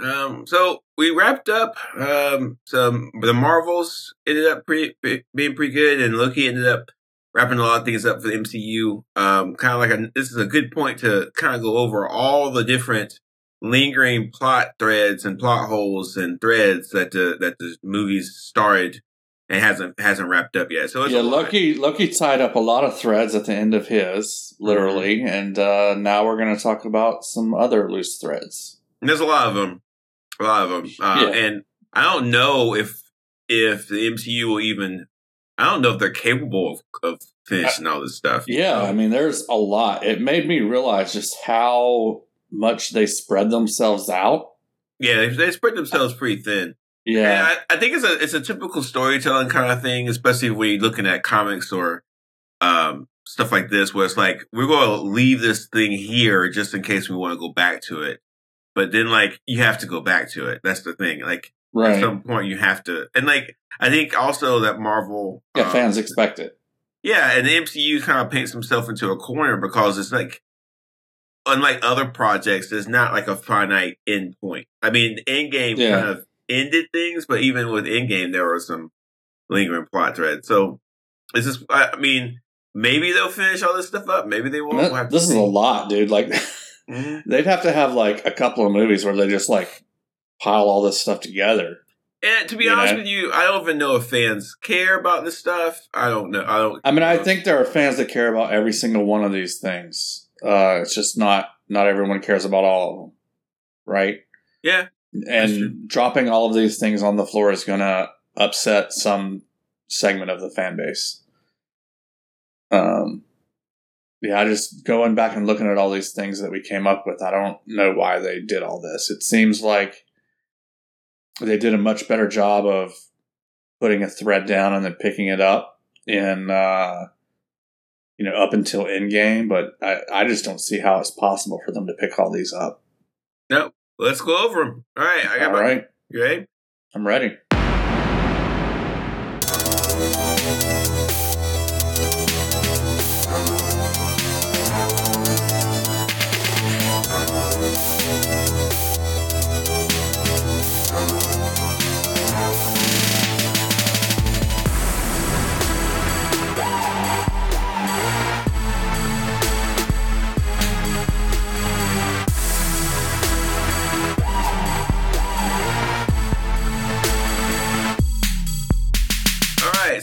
Um, so we wrapped up um, some the Marvels ended up pretty, being pretty good, and Loki ended up wrapping a lot of things up for the MCU. Um, kind of like a, this is a good point to kind of go over all the different lingering plot threads and plot holes and threads that the that the movies started and hasn't hasn't wrapped up yet. So yeah, Loki Loki tied up a lot of threads at the end of his, literally, mm-hmm. and uh, now we're going to talk about some other loose threads. And there's a lot of them, a lot of them, uh, yeah. and I don't know if if the MCU will even. I don't know if they're capable of, of finishing all this stuff. Yeah, I mean, there's a lot. It made me realize just how much they spread themselves out. Yeah, they, they spread themselves pretty thin. Yeah, I, I, think it's a it's a typical storytelling kind of thing, especially when you're looking at comics or um, stuff like this, where it's like we're going to leave this thing here just in case we want to go back to it, but then like you have to go back to it. That's the thing. Like right. at some point you have to, and like I think also that Marvel, yeah, um, fans expect it. Yeah, and the MCU kind of paints himself into a corner because it's like unlike other projects, there's not like a finite end point. I mean, Endgame yeah. kind of ended things, but even with Endgame, there were some lingering plot threads. So this is? I mean, maybe they'll finish all this stuff up. Maybe they won't. That, this is a lot, dude. Like. they'd have to have like a couple of movies where they just like pile all this stuff together. And to be honest know? with you, I don't even know if fans care about this stuff. I don't know. I don't. I mean, I think there are fans that care about every single one of these things. Uh, it's just not not everyone cares about all of them, right? Yeah, and dropping all of these things on the floor is going to upset some segment of the fan base. Um, yeah, I just going back and looking at all these things that we came up with, I don't know why they did all this. It seems like they did a much better job of putting a thread down and then picking it up in, uh, you know, up until Endgame, but I, I just don't see how it's possible for them to pick all these up. Nope. Let's go over them. All right. I got All my, right. You ready? I'm ready.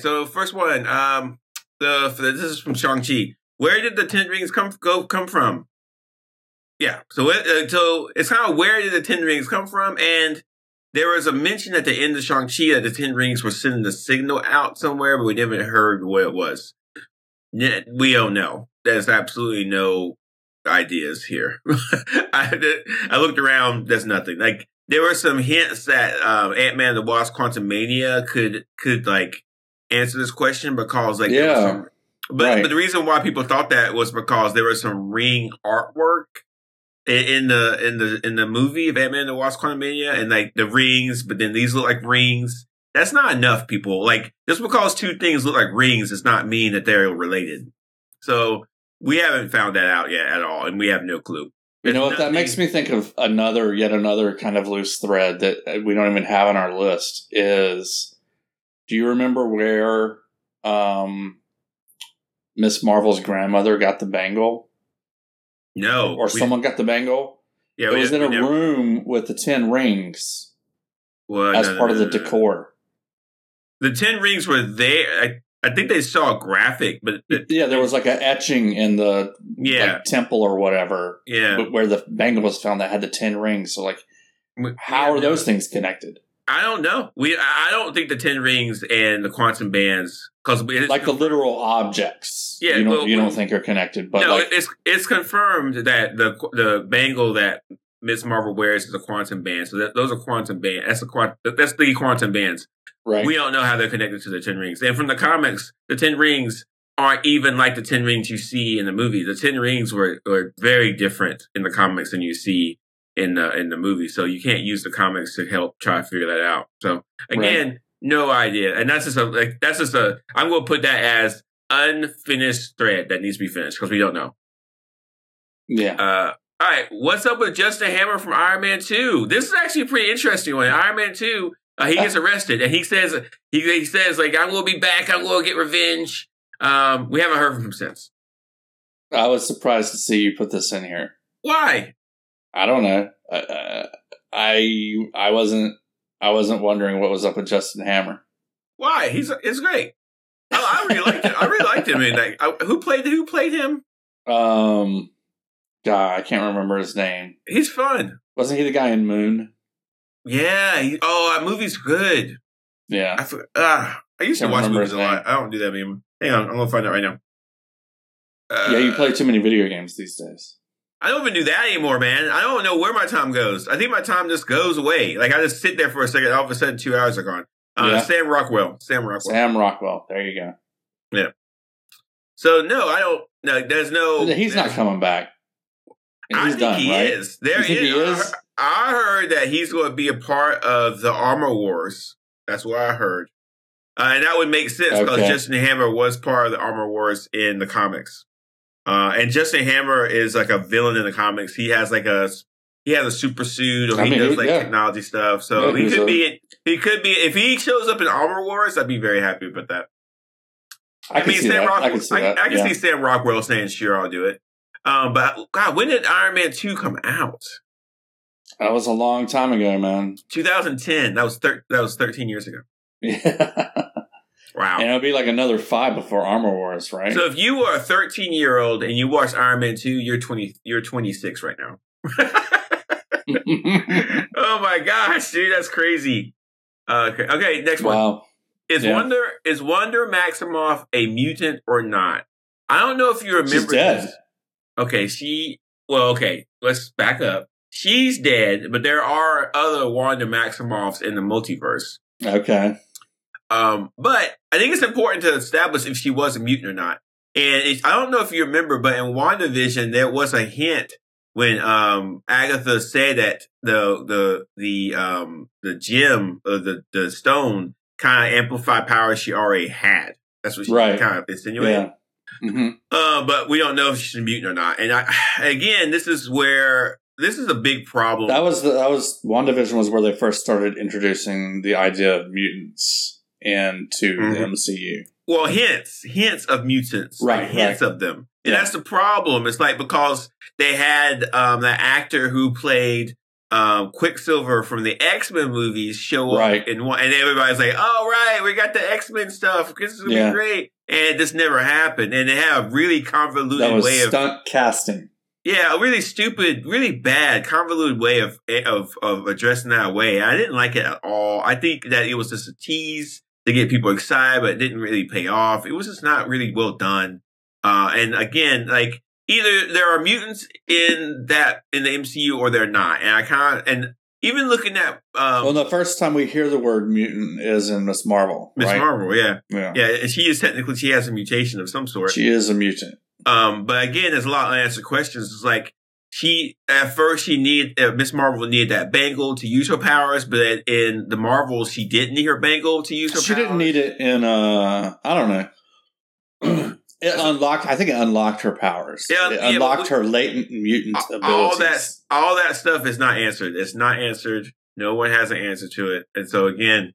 So first one, um, the, this is from Shang Chi. Where did the ten rings come go come from? Yeah, so it, uh, so it's kind of where did the ten rings come from, and there was a mention at the end of Shang Chi that the ten rings were sending the signal out somewhere, but we never heard what it was. We don't know. There's absolutely no ideas here. I, I looked around. There's nothing. Like there were some hints that um, Ant Man the Wasp: Quantumania could could like answer this question because like yeah. Some, but right. but the reason why people thought that was because there was some ring artwork in, in the in the in the movie of Ant-Man and the Wasp Quantumania and like the rings, but then these look like rings. That's not enough, people. Like just because two things look like rings does not mean that they're related. So we haven't found that out yet at all, and we have no clue. You know what? That makes me think of another, yet another kind of loose thread that uh, we don't even have on our list. Is do you remember where um, Miss Marvel's grandmother got the bangle? No. Or someone got the bangle? Yeah, it was in a never... room with the ten rings well, as no, part no, no, of the decor. The ten rings were there. I, I think they saw a graphic, but it, yeah, there was like an etching in the yeah like, temple or whatever. Yeah, where the bangle was found that had the ten rings. So like, how yeah, are those things connected? I don't know. We I don't think the ten rings and the quantum bands because like the literal objects. Yeah, you don't, well, you don't think are connected, but no, like, it's it's confirmed that the the bangle that Miss Marvel wears is a quantum band. So that, those are quantum band. That's a quantum. That's the quantum bands. Right. We don't know how they're connected to the ten rings. And from the comics, the ten rings aren't even like the ten rings you see in the movie. The ten rings were were very different in the comics than you see in the in the movie. So you can't use the comics to help try to figure that out. So again, right. no idea. And that's just a like that's just a I'm gonna put that as unfinished thread that needs to be finished because we don't know. Yeah. Uh All right, what's up with Justin Hammer from Iron Man Two? This is actually a pretty interesting one. Iron Man Two, uh, he gets arrested and he says he, he says like I'm to be back. I'm to get revenge. Um, we haven't heard from him since. I was surprised to see you put this in here. Why? I don't know. I I, I wasn't I wasn't wondering what was up with Justin Hammer. Why? He's it's great. Oh, I really liked it. I really liked him in that. Uh, who played who played him? Um, God, I can't remember his name. He's fun. Wasn't he the guy in Moon? Yeah. He, oh, that movie's good. Yeah. I uh, I used Can't to watch movies a lot. I don't do that anymore. Hang on, I'm gonna find out right now. Uh, yeah, you play too many video games these days. I don't even do that anymore, man. I don't know where my time goes. I think my time just goes away. Like I just sit there for a second. All of a sudden, two hours are gone. Uh, Yeah. Sam Rockwell. Sam Rockwell. Sam Rockwell. There you go. Yeah. So no, I don't. No, there's no. He's not coming back. He's I think done, he right? is. There is- he is? I, I heard that he's going to be a part of the Armor Wars. That's what I heard, uh, and that would make sense because Okay. Justin Hammer was part of the Armor Wars in the comics. Uh, and Justin Hammer is like a villain in the comics. He has like a he has a super suit, or I he mean, does he- like yeah. technology stuff. So Yeah, he could a- be he could be if he shows up in Armor Wars, I'd be very happy about that. I, can mean, see Sam that. Rockwell. I can see I. I can yeah. see Sam Rockwell saying, "Sure, I'll do it." Um, but God, when did Iron Man two come out? That was a long time ago, man. 2010. That was thir- that was 13 years ago. Yeah. Wow. and it'll be like another five before Armor Wars, right? So if you are a 13 year old and you watch Iron Man 2, you're 20. You're 26 right now. oh my gosh, dude, that's crazy. Uh, okay, okay, next one. wow. Is Yeah. Wanda is Wanda Maximoff a mutant or not? I don't know if you remember. She's dead. this. Okay, she. Well, okay, let's back up. She's dead, but there are other Wanda Maximoffs in the multiverse. Okay. Um, but I think it's important to establish if she was a mutant or not. And it, I don't know if you remember, but in WandaVision, there was a hint when um Agatha said that the the the um the gem or the the stone kind of amplified powers she already had. That's what she Right. kind of insinuated. Yeah. hmm Uh, but we don't know if she's a mutant or not. And I, again, this is where this is a big problem. That was the, that was WandaVision was where they first started introducing the idea of mutants into the Mhm. MCU. well, hints, hints of mutants, Right, like hints of them, and Yeah. that's the problem. It's like because they had um that actor who played um Quicksilver from the X Men movies show up Right. in one, and everybody's like, "Oh, right, we got the X Men stuff. This is gonna Yeah. be great," and it just never happened. And they have a really convoluted That was way of stunt casting. yeah, a really stupid, really bad, convoluted way of of of addressing that way. I didn't like it at all. I think that it was just a tease to get people excited, but it didn't really pay off. It was just not really well done. Uh, and again, like either there are mutants in that in the MCU or they're not. And I kind of and even looking at um, well, the first time we hear the word mutant is in Miss Marvel, Miss right? Marvel, yeah, Yeah. yeah, and she is technically she has a mutation of some sort. She is a mutant. Um, but again, there's a lot of unanswered questions. It's like she at first she needed uh, Miss Marvel needed that bangle to use her powers, but in the Marvels she didn't need her bangle to use her. She didn't need it in uh I don't know. it unlocked I think it unlocked her powers. Yeah, it yeah, unlocked her latent mutant all abilities. that all that stuff is not answered. It's not answered. No one has an answer to it, and so again,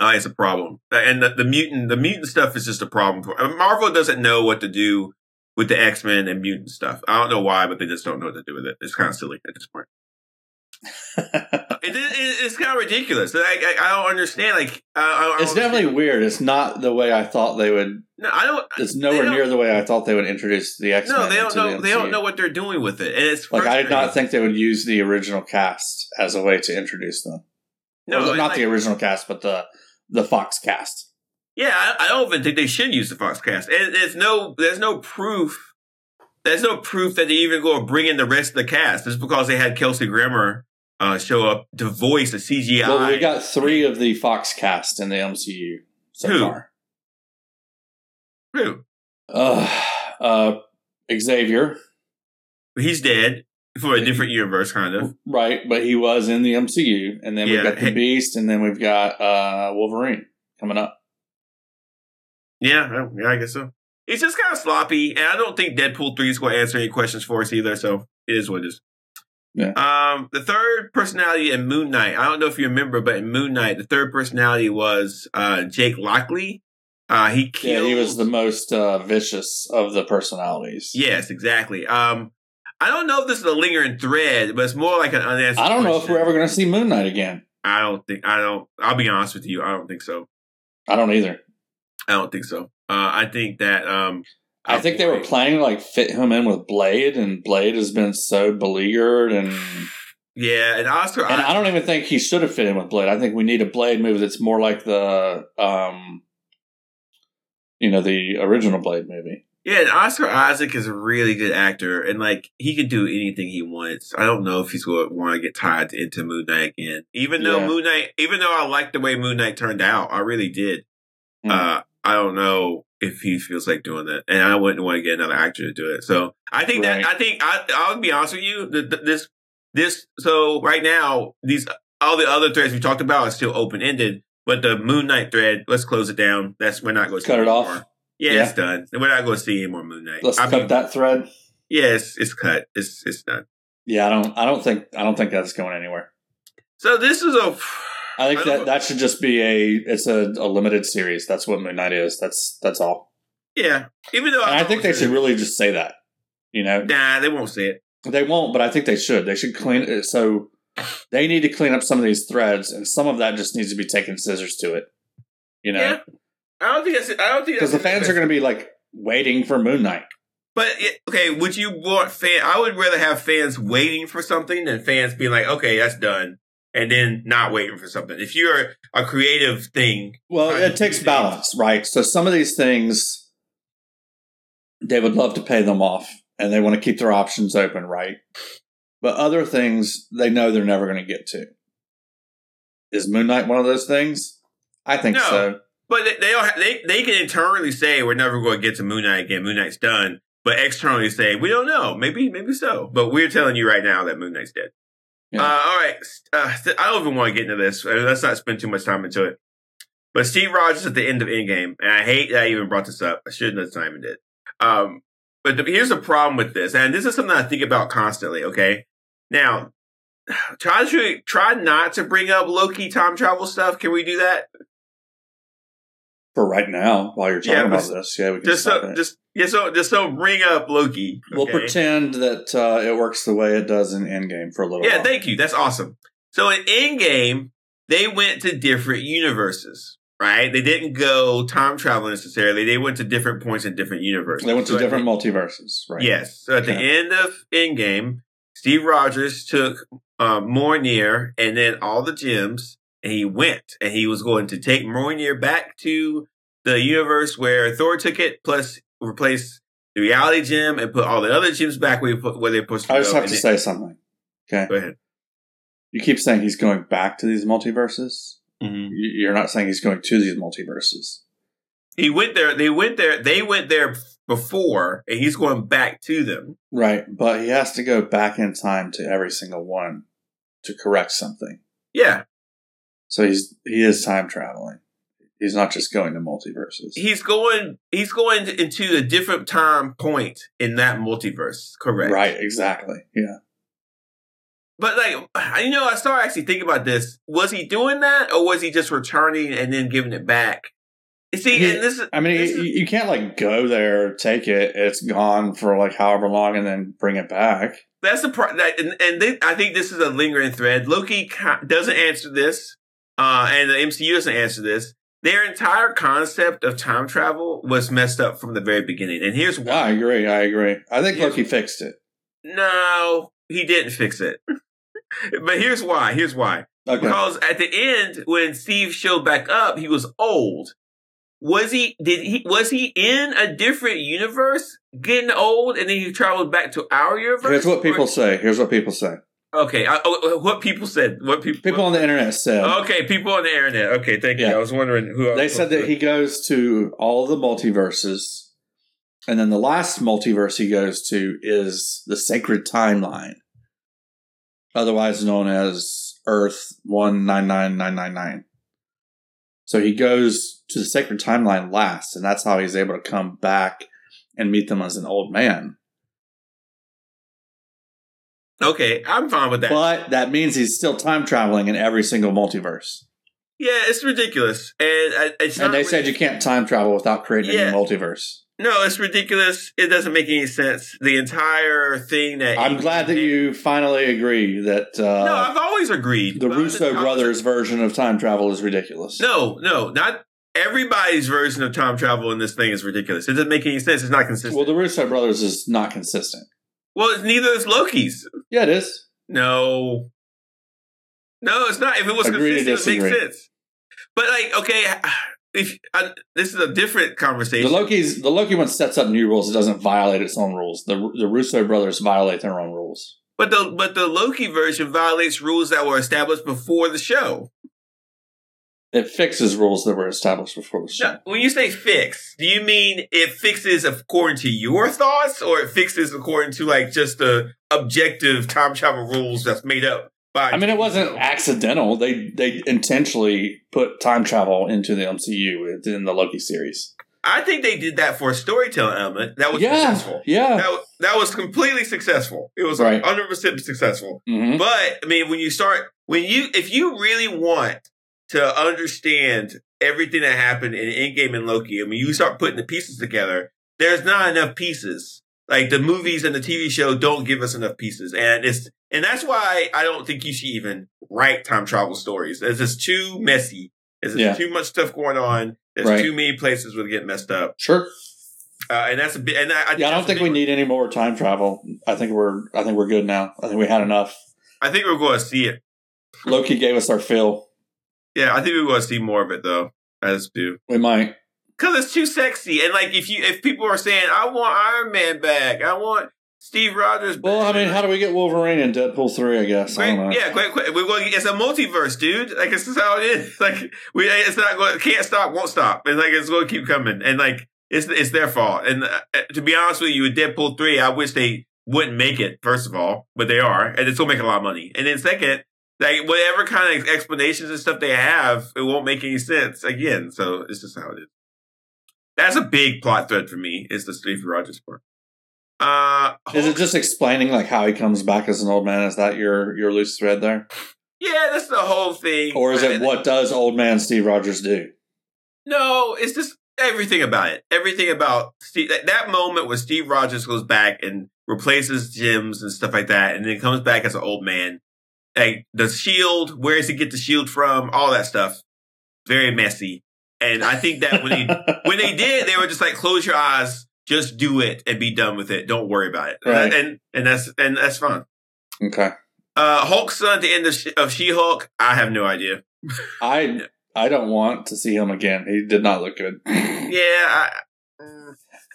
uh, it's a problem. And the, the mutant the mutant stuff is just a problem. For, Marvel doesn't know what to do with the X Men and mutant stuff. I don't know why, but they just don't know what to do with it. It's kind of silly at this point. It, it, it's kind of ridiculous. Like, I, I don't understand. Like, I, it's definitely weird. It's not the way I thought they would no. I don't. it's nowhere don't- near the way I thought they would introduce the X Men. No, they don't know. They don't know what they're doing with it, and it's Like I did not think they would use the original cast as a way to introduce them. No, Well, not like- the original cast, but the the Fox cast. Yeah, I, I don't even think they should use the Foxcast. And there's no, there's no proof. There's no proof that they even go and bring in the rest of the cast. It's because they had Kelsey Grammer uh, show up to voice a CGI. Well, we got three of the Fox cast in the MCU so Who? far. Who? Uh, uh, Xavier, He's dead for a different universe, kind of. right? But he was in the MCU, and then we've got the Beast, and then we've got uh, Wolverine coming up. Yeah, yeah, I guess so. It's just kind of sloppy, and I don't think Deadpool three is going to answer any questions for us either. So it is what it is. Yeah. Um, the third personality in Moon Knight. I don't know if you remember, but in Moon Knight, the third personality was uh, Jake Lockley. Uh, he Yeah, he was the most uh, vicious of the personalities. Yes, exactly. Um, I don't know if this is a lingering thread, but it's more like an unanswered. I don't know if we're ever going to see Moon Knight again. I don't think. I don't. I'll be honest with you. I don't think so. I don't either. I don't think so. Uh, I think that. Um, I think they were planning to like fit him in with Blade, and Blade has been so beleaguered, and Yeah, and Oscar. and I don't even think he should have fit in with Blade. I think we need a Blade movie that's more like the, um, you know, the original Blade movie. Yeah, and Oscar Isaac is a really good actor, and like he can do anything he wants. I don't know if he's going to want to get tied into Moon Knight again. Even though Yeah. Moon Knight, even though I liked the way Moon Knight turned out, I really did. Hmm. Uh, I don't know if he feels like doing that, and I wouldn't want to get another actor to do it. So I think Right. that I think I, I'll be honest with you. The, the, this this so right now these all the other threads we talked about are still open ended, but the Moon Knight thread, let's close it down. That's we're not going to Cut it off. Yeah, Yeah. it's done. We're not going to see any more Moon Knight. Let's I cut mean, that thread. Yeah, it's, it's cut. It's it's done. Yeah, I don't. I don't think. I don't think that's going anywhere. So this is a. I think I that that should just be a. It's a, a limited series. That's what Moon Knight is. That's that's all. Yeah, even though And I think they should really just say that. You know, Nah, they won't say it. They won't, but I think they should. They should clean it. So they need to clean up some of these threads, and some of that just needs to be taking scissors to it. You know, Yeah, I don't think that's. I don't think because the fans are going to be like waiting for Moon Knight. But okay, would you want fan? I would rather have fans waiting for something than fans being like, "Okay, that's done," and then not waiting for something. If you're a creative thing, Well, it takes balance, right? So some of these things they would love to pay them off, and they want to keep their options open, right? But other things they know they're never going to get to. Is Moon Knight one of those things? I think No. so. but they don't ha- they they can internally say we're never going to get to Moon Knight again. Moon Knight's done. But externally say we don't know. Maybe maybe so. But we're telling you right now that Moon Knight's dead. Yeah. Uh, all right. Uh, I don't even want to get into this. Uh, Let's not spend too much time into it. But Steve Rogers at the end of Endgame, and I hate that I even brought this up. I shouldn't have time did. Um, but the, here's the problem with this, and this is something I think about constantly. Okay, now try to try not to bring up Loki time travel stuff. Can we do that? For right now, while you're talking Yeah, about this, yeah, we can Just so, just yeah. So just so bring up Loki. We'll pretend that uh, it works the way it does in Endgame for a little Yeah, while. thank you. That's awesome. So in Endgame, they went to different universes, right? They didn't go time travel necessarily. They went to different points in different universes. they went to So different multiverses, right? Yes. So at the end of Endgame, Steve Rogers took uh, Mjolnir and then all the gems, and he went, and he was going to take Mjolnir back to the universe where Thor took it, plus replace the reality gem and put all the other gems back where, he put, where they're supposed to I just have to then- say something. Okay, Go ahead. you keep saying he's going back to these multiverses. Mm-hmm. You're not saying he's going to these multiverses. He went there. They went there. They went there before, and he's going back to them. Right, but he has to go back in time to every single one to correct something. Yeah, So he's he is time traveling. He's not just going to multiverses. he's going. He's going into a different time point in that multiverse. Correct. Right, exactly. Yeah. But like, you know, I started actually thinking about this. Was he doing that, or was he just returning and then giving it back? See, He- and this is. I mean, is- you can't like go there, take it, it's gone for like however long, and then bring it back. that's the part that, and, and they, I think this is a lingering thread. Loki ca- doesn't answer this, uh, and the MCU doesn't answer this. Their entire concept of time travel was messed up from the very beginning, and here's why. I agree. I agree. I think Here's- Loki fixed it. No, he didn't fix it. but here's why. Here's why. Okay. Because at the end, when Steve showed back up, he was old. Was he? Did he? Was he in a different universe, getting old, and then he traveled back to our universe? Here's what people Or- say. Here's what people say. Okay, I, oh, oh, what people said. What people? People on the internet said Okay, people on the internet. Okay, thank you. I was wondering who. Was they said that supposed he goes to all the multiverses, and then the last multiverse he goes to is the sacred timeline, otherwise known as Earth one nine nine nine nine nine. So he goes to the sacred timeline last, and that's how he's able to come back and meet them as an old man. Okay, I'm fine with that. But that means he's still time traveling in every single multiverse. yeah, it's ridiculous, and I, it's And they really- said you can't time travel without creating Yeah. a new multiverse. no, it's ridiculous. It doesn't make any sense. The entire thing that I'm glad that you finally agree that uh, No, I've always agreed. the But I'm just- Russo brothers' version of time travel is ridiculous. No, no, not everybody's version of time travel in this thing is ridiculous. It doesn't make any sense. It's not consistent. Well, the Russo brothers is not consistent. Well, it's neither is Loki's. Yeah, it is. No. No, it's not. If it was Agree consistent, it makes disagree. sense. But like, okay, if uh, this is a different conversation. The. Loki's the Loki one sets up new rules. It doesn't violate its own rules. The the Russo brothers violate their own rules. but the but the Loki version violates rules that were established before the show. It fixes rules that were established before the show. When you say fix, do you mean it fixes according to your thoughts, or it fixes according to like just the objective time travel rules that's made up by? I mean, it wasn't accidental. They they intentionally put time travel into the MCU in the Loki series. I think they did that for a storytelling element that was yeah, successful. yeah. That, that was completely successful. It was Right. 100 percent successful. Mhm. But I mean, when you start, when you, if you really want to understand everything that happened in Endgame and Loki, and when you start putting the pieces together, there's not enough pieces. Like the movies and the TV show don't give us enough pieces, and it's and that's why I don't think you should even write time travel stories. It's just too messy. There's just Yeah. too much stuff going on. There's Right. too many places where they get messed up, Sure. uh, and that's a bit. And I, I, Yeah, I don't think we need any more time travel. I think we're I think we're good now. I think we had enough. I think we're going to see it. Loki gave us our fill. Yeah, I think we're going to see more of it though. As do. We might. Cause it's too sexy, and like if you if people are saying I want Iron Man back, I want Steve Rogers. Back. Well, I mean, how do we get Wolverine in Deadpool three? I guess. I Great, don't know. yeah, great, great. It's a multiverse, dude. Like this is how it is. Like we, it's not going. Can't stop, won't stop. It's like it's going to keep coming. And like it's it's their fault. And uh, to be honest with you, with Deadpool three, I wish they wouldn't make it. First of all, but they are, and it's going to make a lot of money. And then second, like whatever kind of explanations and stuff they have, it won't make any sense again. So it's just how it is. That's a big plot thread for me. Is the Steve Rogers part. Uh, Is it just explaining like how he comes back as an old man? Is that your your loose thread there, yeah, that's the whole thing. or is it what does old man Steve Rogers do? No, it's just everything about it. Everything about Steve, that, that moment where Steve Rogers goes back and replaces gems and stuff like that, and then comes back as an old man. Like the shield, where does he get the shield from? All that stuff. Very messy. And I think that when they when they did, they were just like, close your eyes, just do it and be done with it. Don't worry about it. Right. And and that's and that's fine. Okay, Uh, Hulk's son at the end of, of She Hulk, I have no idea. I I don't want to see him again. He did not look good. Yeah, I,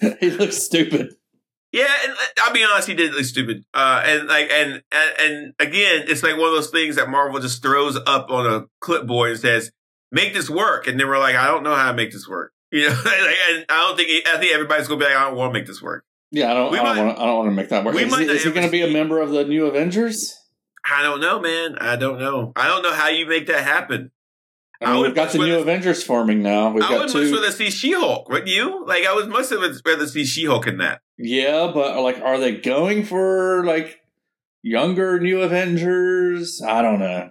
he looks stupid. Yeah, and uh, I'll be honest, he did look stupid. Uh, and like, and, and and again, it's like one of those things that Marvel just throws up on a clipboard and says, "Make this work," and then we're like, "I don't know how to make this work." You know, like, and I don't think I think everybody's gonna be like, "I don't want to make this work." Yeah, I don't. We I don't might- want. I don't want to make that work. Is, he, is he going to be a member of the new Avengers? I don't know, man. I don't know. I don't know how you make that happen. I mean, we've got the new Avengers forming now. We've I got would two. much rather see She-Hulk, wouldn't you? Like, I would much of it rather see She-Hulk in that. Yeah, but like, are they going for like younger new Avengers? I don't know.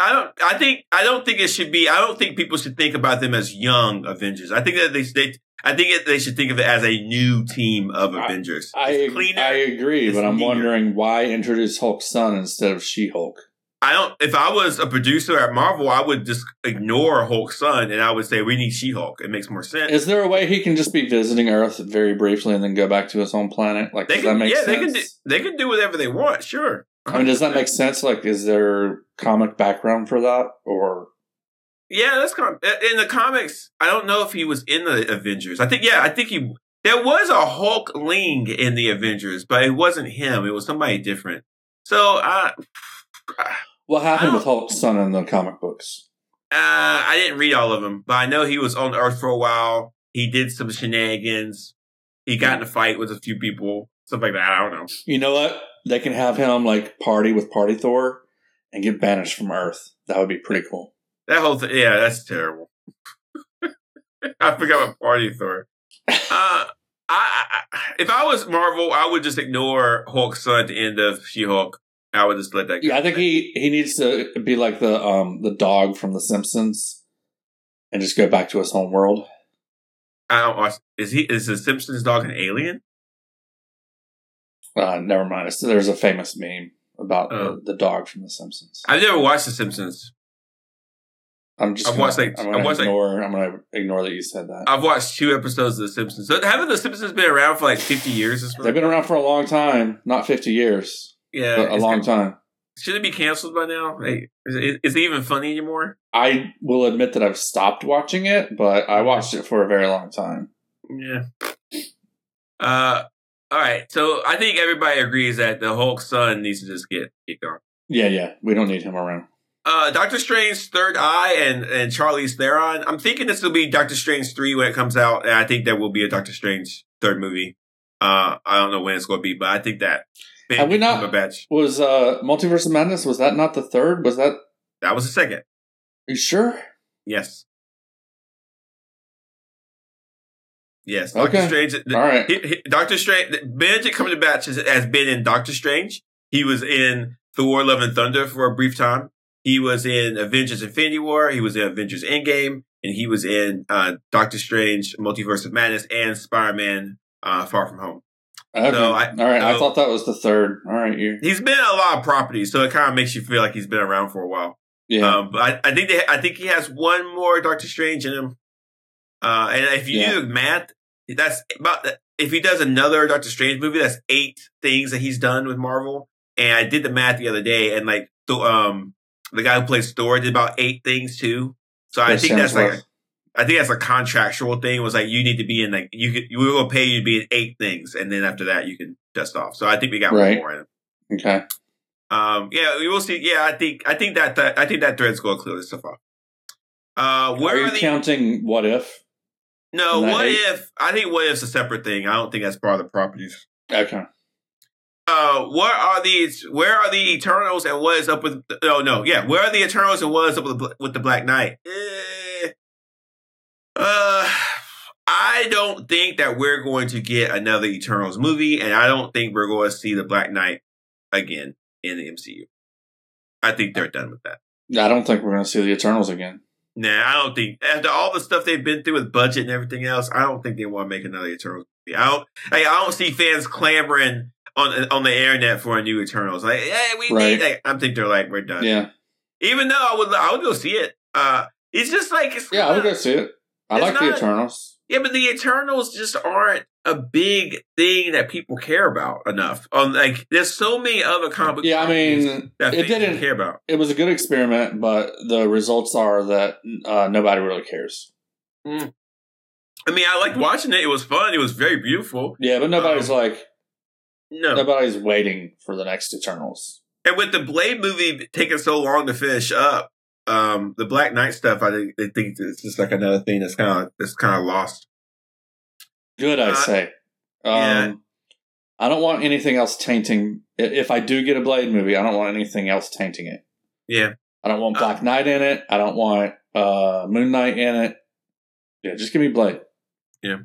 I don't. I think. I don't think it should be. I don't think people should think about them as young Avengers. I think that they. they I think it, they should think of it as a new team of I- Avengers. I cleaner. I agree, but I'm neater. wondering why introduce Hulk's son instead of She Hulk. I don't. If I was a producer at Marvel, I would just ignore Hulk's son and I would say we need She-Hulk. It makes more sense. Is there a way he can just be visiting Earth very briefly and then go back to his home planet? Like, they does can. that make yeah, sense? they can. Do, they can do whatever they want. Sure. I mean, does that make sense? Like, is there comic background for that, or Yeah, that's kind of, in the comics. I don't know if he was in the Avengers. I think. Yeah, I think he. There was a Hulkling in the Avengers, but it wasn't him. It was somebody different. So uh, I. what happened with Hulk's son in the comic books? Uh, I didn't read all of them, but I know he was on Earth for a while. He did some shenanigans. He got in a fight with a few people, stuff like that. I don't know. You know what? They can have him like party with Party Thor and get banished from Earth. That would be pretty cool. That whole thing, yeah, that's terrible. I forgot about Party Thor. Uh, I, I, I, if I was Marvel, I would just ignore Hulk's son at the end of She-Hulk. I would just let that. go. Yeah, I think he he needs to be like the um the dog from The Simpsons, and just go back to his home world. I don't watch. Is he? Is the Simpsons dog an alien? Uh, never mind. It's, there's a famous meme about Oh. the, the dog from The Simpsons. I've never watched the Simpsons. I'm just I've gonna, watched, like- I'm I've gonna watched, like- ignore I'm gonna ignore that you said that. I've watched two episodes of the Simpsons. So haven't the Simpsons been around for like fifty years? Or? They've been around for a long time, not 50 years, yeah, a long time. Should it be canceled by now? Like, is, it, is it even funny anymore? I will admit that I've stopped watching it, but I watched it for a very long time. Yeah. Uh. All right. So I think everybody agrees that the Hulk son needs to just get get gone. Yeah, yeah, we don't need him around. Uh, Doctor Strange Third Eye and and Charlize Theron. I'm thinking this will be Doctor Strange three when it comes out, and I think there will be a Doctor Strange third movie. Uh, I don't know when it's going to be, but I think that. Have we not- Cumberbatch. Was uh Multiverse of Madness? Was that not the third? Was that? That was the second. you sure? Yes. Yes. Okay. Doctor Strange. the- All right. he- he- Doctor Strange. Benedict Cumberbatch has, has been in Doctor Strange. He was in Thor: Love and Thunder for a brief time. He was in Avengers: Infinity War. He was in Avengers: Endgame, and he was in uh, Doctor Strange: Multiverse of Madness and Spider-Man: uh, Far From Home. Okay. So I- All right. I thought that was the third. All right. You. He's been a lot of properties, so it kind of makes you feel like he's been around for a while. Yeah. Um, but I, I think they, I think he has one more Doctor Strange in him. Uh, and if you Yeah. do the math, that's about if he does another Doctor Strange movie, that's eight things that he's done with Marvel. And I did the math the other day, and like the um the guy who plays Thor did about eight things too. So I think that's like Hemsworth. I think that's a contractual thing. It was like you need to be in like you could, we will pay you to be in eight things, and then after that you can dust off. So I think we got Right. one more in okay. Um, yeah, we will see. Yeah, I think I think that, that I think that thread's going to clear this stuff off. Uh, where Are are, you the counting What If? no? What eight? if? I think what if's a separate thing. I don't think that's part of the properties. Okay. Uh, what are these? Where are the Eternals and what is up with? Oh no, yeah, where are the Eternals and what is up with the, with the Black Knight? Eh, uh, I don't think that we're going to get another Eternals movie, and I don't think we're going to see the Black Knight again in the MCU. I think they're done with that. I don't think we're going to see the Eternals again. Nah, I don't think after all the stuff they've been through with budget and everything else, I don't think they want to make another Eternals movie. I don't. Like, I don't see fans clamoring on on the internet for a new Eternals. Like, hey, we Right. need. Like, I think they're like, we're done. Yeah. Even though I would, I would go see it. Uh, it's just like, it's Yeah, I would go see it. I It's like the Eternals. yeah, but the Eternals just aren't a big thing that people care about enough. On like, there's so many other comic. Yeah, I mean, that it didn't. care about. It was a good experiment, but the results are that uh, nobody really cares. I mean, I liked watching it. It was fun. It was very beautiful. Yeah, but nobody's Um, like No, nobody's waiting for the next Eternals. And with the Blade movie taking so long to finish up, um, the Black Knight stuff, I think think it's just like another thing that's kind of that's kind of lost. Good, I Uh, say. Um, yeah. I don't want anything else tainting. If I do get a Blade movie, I don't want anything else tainting it. Yeah, I don't want Uh, Black Knight in it. I don't want uh, Moon Knight in it. Yeah, just give me Blade. Yeah.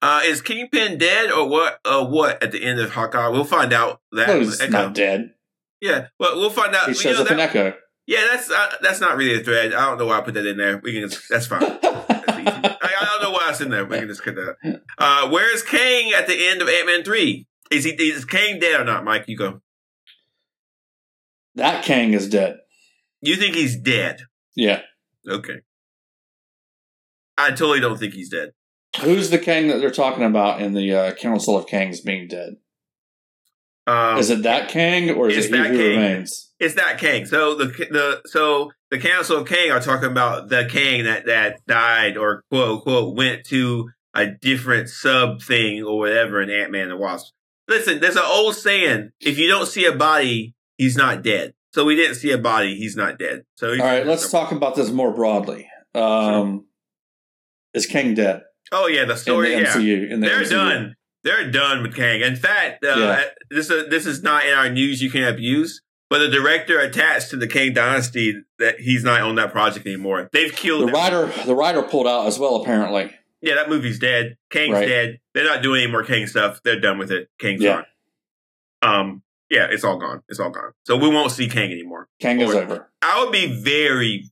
Uh, is Kingpin dead or what? Uh, what at the end of Hawkeye? We'll find out that. He's not dead. Yeah, well, we'll find out. He You shows know, up in Echo. Yeah, that's uh, that's not really a thread. I don't know why I put that in there. We can. just, That's fine. I, I don't know why it's in there. We can just cut that. Uh, where's Kang at the end of Ant Man three? Is he is Kang dead or not, Mike? You go. that Kang is dead. You think he's dead? Yeah. Okay. I totally don't think he's dead. Who's the Kang that they're talking about in the uh, Council of Kangs being dead? Um, is it that Kang or is it He Who Kang. Remains? It's that Kang. So the the so the Council of Kang are talking about the Kang that that died or quote quote went to a different sub thing or whatever in Ant Man and the Wasp. Listen, there's an old saying: if you don't see a body, he's not dead. So we didn't see a body; he's not dead. So All right, let's talk about this more broadly. Um, Is Kang dead Oh yeah, the in story. the yeah, MCU? In the they're MCU? done. They're done with Kang. In fact, uh, Yeah. this is this is not in our news you can't abuse. But the director attached to the Kang Dynasty that he's not on that project anymore. They've killed The writer, the writer pulled out as well. Apparently, Yeah, that movie's dead. Kang's Right. dead. They're not doing any more Kang stuff. They're done with it. Kang's Yeah. gone. Um, yeah, it's all gone. It's all gone. So we won't see Kang anymore. Kang is Or- over. I would be very,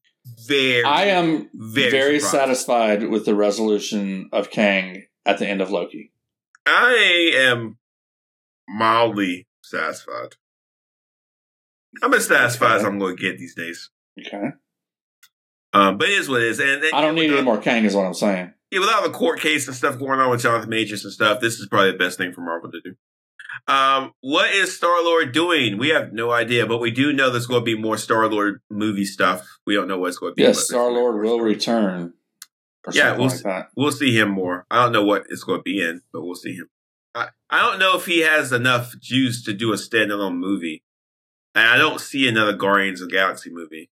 very. I am very, very, satisfied with the resolution of Kang at the end of Loki. I am mildly satisfied. I'm as satisfied as I'm going to get these days. Okay. Um, but it is what it is. And, and I don't need with any more Kang, is what I'm saying. Yeah, with all the court case and stuff going on with Jonathan Majors and stuff, this is probably the best thing for Marvel to do. Um, what is Star Lord doing? We have no idea, but we do know there's going to be more Star Lord movie stuff. We don't know what's going to be. Yes, Star Lord will return. Yeah, we'll like see. that. We'll see him more. I don't know what it's going to be in, but we'll see him. I, I don't know if he has enough juice to do a standalone movie, and I don't see another Guardians of the Galaxy movie.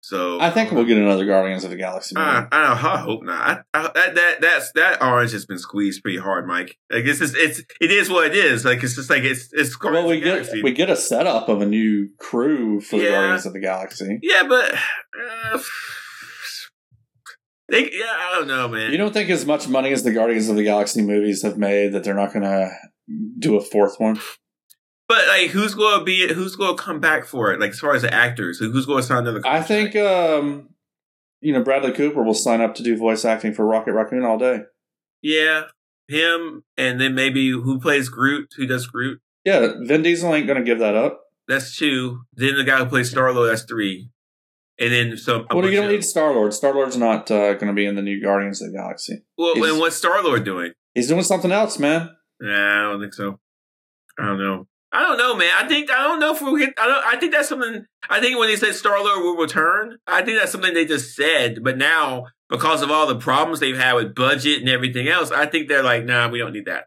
So I think we'll get another Guardians of the Galaxy movie. I, I, I hope not. I, that that that's that orange has been squeezed pretty hard, Mike. Like it's just it's it is what it is. Like it's just like it's it's Guardians well, we of the get Galaxy. we get a setup of a new crew for the Yeah. Guardians of the Galaxy. yeah, but uh, they yeah I don't know, man. You don't think as much money as the Guardians of the Galaxy movies have made that they're not going to do a fourth one? but like, who's going to be who's going to come back for it? Like as far as the actors, who's going to sign another? I think, um, you know, Bradley Cooper will sign up to do voice acting for Rocket Raccoon all day. yeah, him, and then maybe who plays Groot? Who does Groot? Yeah, Vin Diesel ain't going to give that up. That's two. Then the guy who plays Star Lord, that's three. And then some. a Well, you don't of- need Star Lord. Star Lord's not uh, going to be in the new Guardians of the Galaxy. Well, he's- and what's Star Lord doing? He's doing something else, man. Nah, I don't think so. I don't know. I don't know, man. I think I don't know if we'll get. I don't. I think that's something. I think when they said Star Lord will return, I think that's something they just said. But now, because of all the problems they've had with budget and everything else, I think they're like, nah, we don't need that.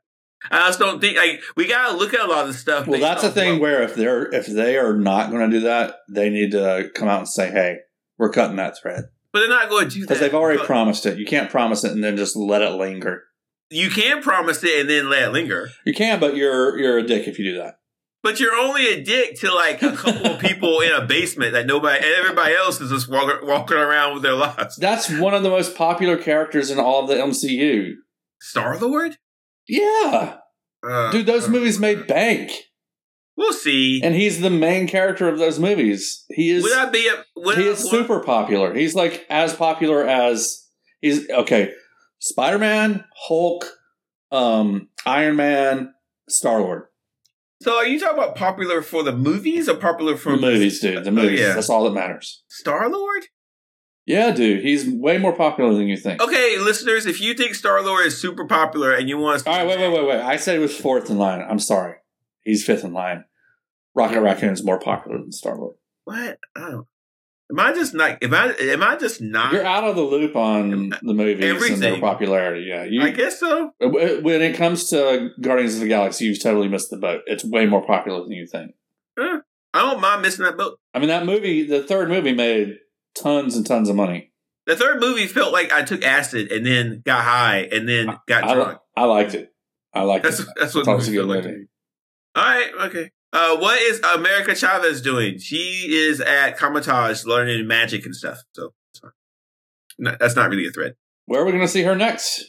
I just don't think like we gotta look at a lot of the stuff. Well, that's the thing where if they're if they are not going to do that, they need to come out and say, "Hey, we're cutting that thread," but they're not going to do that because they've already But promised it. You can't promise it and then just let it linger. You can promise it and then let it linger. You can, but you're you're a dick if you do that. But you're only a dick to like a couple of people in a basement that nobody and everybody else is just walking, walking around with their lives. That's one of the most popular characters in all of the MCU. Star Lord, Yeah, uh, dude, those uh, movies made bank, We'll see. and he's the main character of those movies. He is would I be a? Would he I, is super popular. He's like as popular as he's okay. Spider Man, Hulk, um, Iron Man, Star Lord. So are you talking about popular for the movies or popular for The movies, dude. The movies. Oh, yeah. That's all that matters. Star Lord? Yeah, dude. He's way more popular than you think. Okay, listeners, if you think Star Lord is super popular and you want to- All right, wait, wait, wait, wait. I said he was fourth in line. I'm sorry. He's fifth in line. Rocket Raccoon is more popular than Star Lord. what? Oh. Am I just not? Am I? Am I just not? You're out of the loop on the movies and their popularity. Yeah, you, I guess so. when it comes to Guardians of the Galaxy, you've totally missed the boat. It's way more popular than you think. I don't mind missing that boat. I mean, that movie, the third movie, made tons and tons of money. The third movie felt like I took acid and then got high and then got I, drunk. I liked it. I liked That's it. that's what it was a movie felt like. All right, okay. Uh, what is America Chavez doing? She is at Kamar-Taj learning magic and stuff. So that's. No, that's not really a threat. Where are we going to see her next?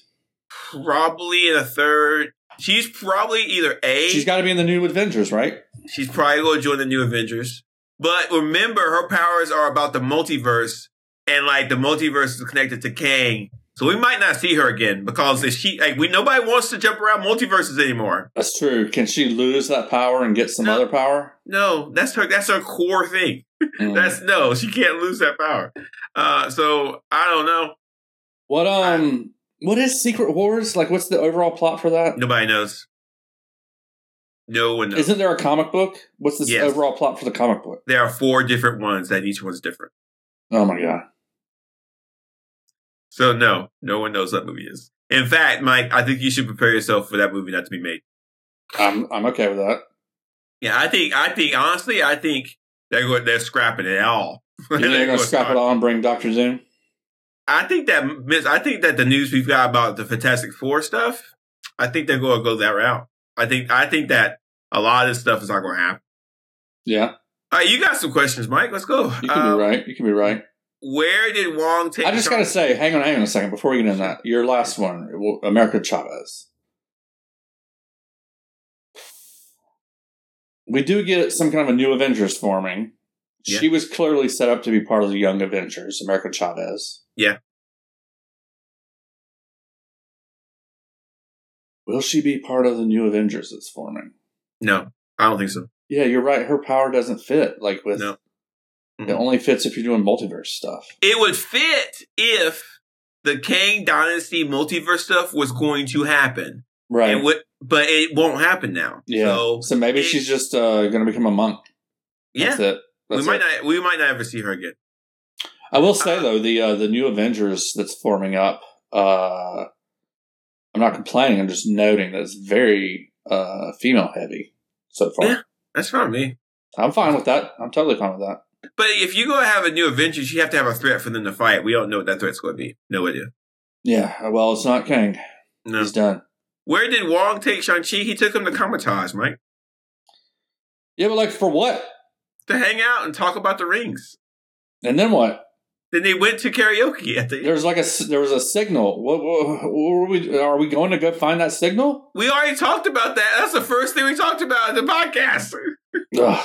Probably in a third. She's probably either a. She's got to be in the new Avengers, right? she's probably going to join the new Avengers. But remember, her powers are about the multiverse, and like the multiverse is connected to Kang. So we might not see her again because if she like we nobody wants to jump around multiverses anymore. That's true. Can she lose that power and get some No. other power? No, that's her. That's her core thing. Mm. That's no, she can't lose that power. Uh, so I don't know. what um what is Secret Wars? Like what's the overall plot for that? Nobody knows. No one knows. Isn't there a comic book? What's the Yes. overall plot for the comic book? there are four different ones that each one's different. Oh my god. So no, no one knows what movie is. In fact, Mike, I think you should prepare yourself for that movie not to be made. I'm I'm okay with that. Yeah, I think I think honestly, I think they're going they're scrapping it all. They're gonna scrap it all and bring Doctor Doom? I think that miss- I think that the news we've got about the Fantastic Four stuff, I think they're going to go that route. I think I think that a lot of this stuff is not going to happen. Yeah. All right, you got some questions, Mike. Let's go. You can Um, be right. You can be right. where did Wong take? I just gotta say, hang on, hang on a second before we get into that. Your last one, America Chavez. We do get some kind of a new Avengers forming. Yeah. She was clearly set up to be part of the Young Avengers, America Chavez. Yeah. Will she be part of the new Avengers that's forming? No, I don't think so. Yeah, you're right. Her power doesn't fit. Like with No. it Mhm. only fits if you're doing multiverse stuff. It would fit if the Kang Dynasty multiverse stuff was going to happen. Right. It would, but it won't happen now. yeah. So, So, maybe it- she's just uh, going to become a monk. yeah, That's it. we might it. not. We might not ever see her again. I will say Uh, though the uh, the new Avengers that's forming up. Uh, I'm not complaining. I'm just noting that it's very uh, female heavy so far. Yeah. That's fine with me. I'm fine with that. I'm totally fine with that. But if you go have a new Avengers, you have to have a threat for them to fight. We don't know what that threat's going to be. No idea. Yeah. Well, it's not Kang. No. He's done. Where did Wong take Shang Chi? He took him to Kamar-Taj, Mike, Yeah, but like for what? to hang out and talk about the rings. And then what? Then they went to karaoke at the. There's like a there was a signal. What, what, what were we? Are we going to go find that signal? We already talked about that. That's the first thing we talked about in the podcast.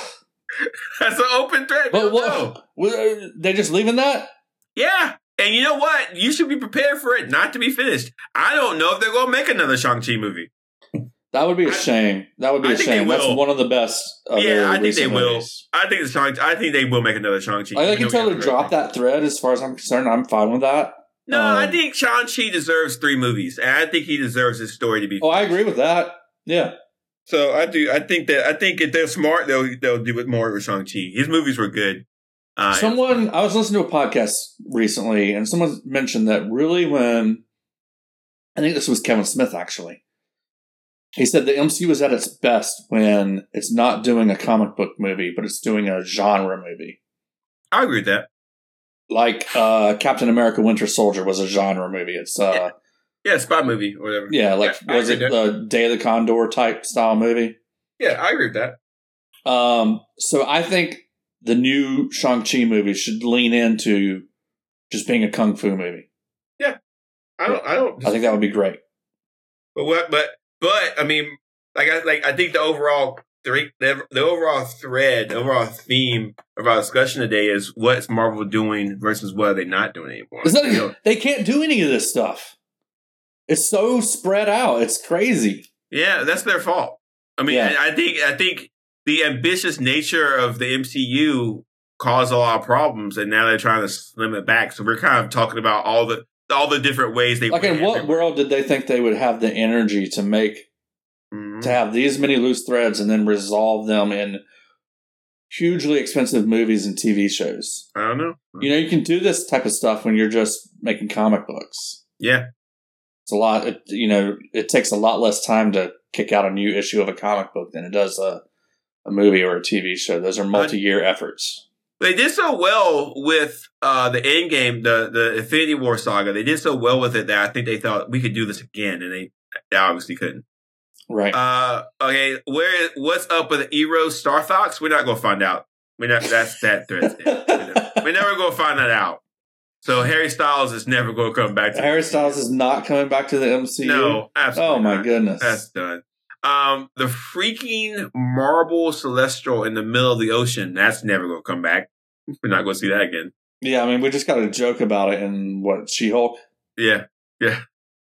That's an open thread. But No. what? Were uh, they just leaving that? Yeah. And you know what? You should be prepared for it not to be finished. I don't know if they're going to make another Shang-Chi movie. That would be a I- shame. That would be I a shame. That's one of the best. Of Yeah, their I think they will. movies. I think the Shang I think they will make another Shang-Chi. Like, they even can totally drop that thread as far as I'm concerned. I'm fine with that. No, I Um, think Shang-Chi deserves three movies. And I think he deserves his story to be Oh, I agree with that. Yeah. So I do. I think that I think if they're smart, they'll they'll do it more with Shang Chi. His movies were good. Uh, Someone, I was listening to a podcast recently, and someone mentioned that really when, I think this was Kevin Smith actually. He said the MCU is at its best when it's not doing a comic book movie, but it's doing a genre movie. I agree with that. Like uh, Captain America: Winter Soldier was a genre movie. It's uh, Yeah, spy movie or whatever. yeah, like I was it the Day of the Condor type style movie? Yeah, I agree with that. Um, so I think the new Shang Chi movie should lean into just being a kung fu movie. Yeah, I don't. I don't. I think that would be great. But what? But but I mean, like I like I think the overall three the, the overall thread, the overall theme of our discussion today is what's Marvel doing versus what are they not doing anymore. That- You know? they can't do any of this stuff. It's so spread out. It's crazy. Yeah, that's their fault. I mean, Yeah. I, I think I think the ambitious nature of the MCU caused a lot of problems, and now they're trying to slim it back. So we're kind of talking about all the all the different ways they Like, in what everywhere. world did they think they would have the energy to make Mhm. to have these many loose threads and then resolve them in hugely expensive movies and TV shows? I don't know. You know, you can do this type of stuff when you're just making comic books. Yeah, It's a lot. It, you know, it takes a lot less time to kick out a new issue of a comic book than it does a a movie or a TV show. Those are multi-year efforts. They did so well with uh, the end game, the the Infinity War saga. They did so well with it that I think they thought we could do this again, and they, they obviously couldn't. Right. Uh, okay, where what's up with Eros Star Fox? We're not gonna find out. We're not. That's that thread. We're never gonna find that out. So Harry Styles is never gonna come back to Harry Styles is not coming back to the MCU. No, absolutely. Oh my not. goodness. That's done. Um, the freaking marble celestial in the middle of the ocean. That's never gonna come back. We're not gonna see that again. yeah, I mean, we just got a joke about it in what She Hulk. Yeah, yeah,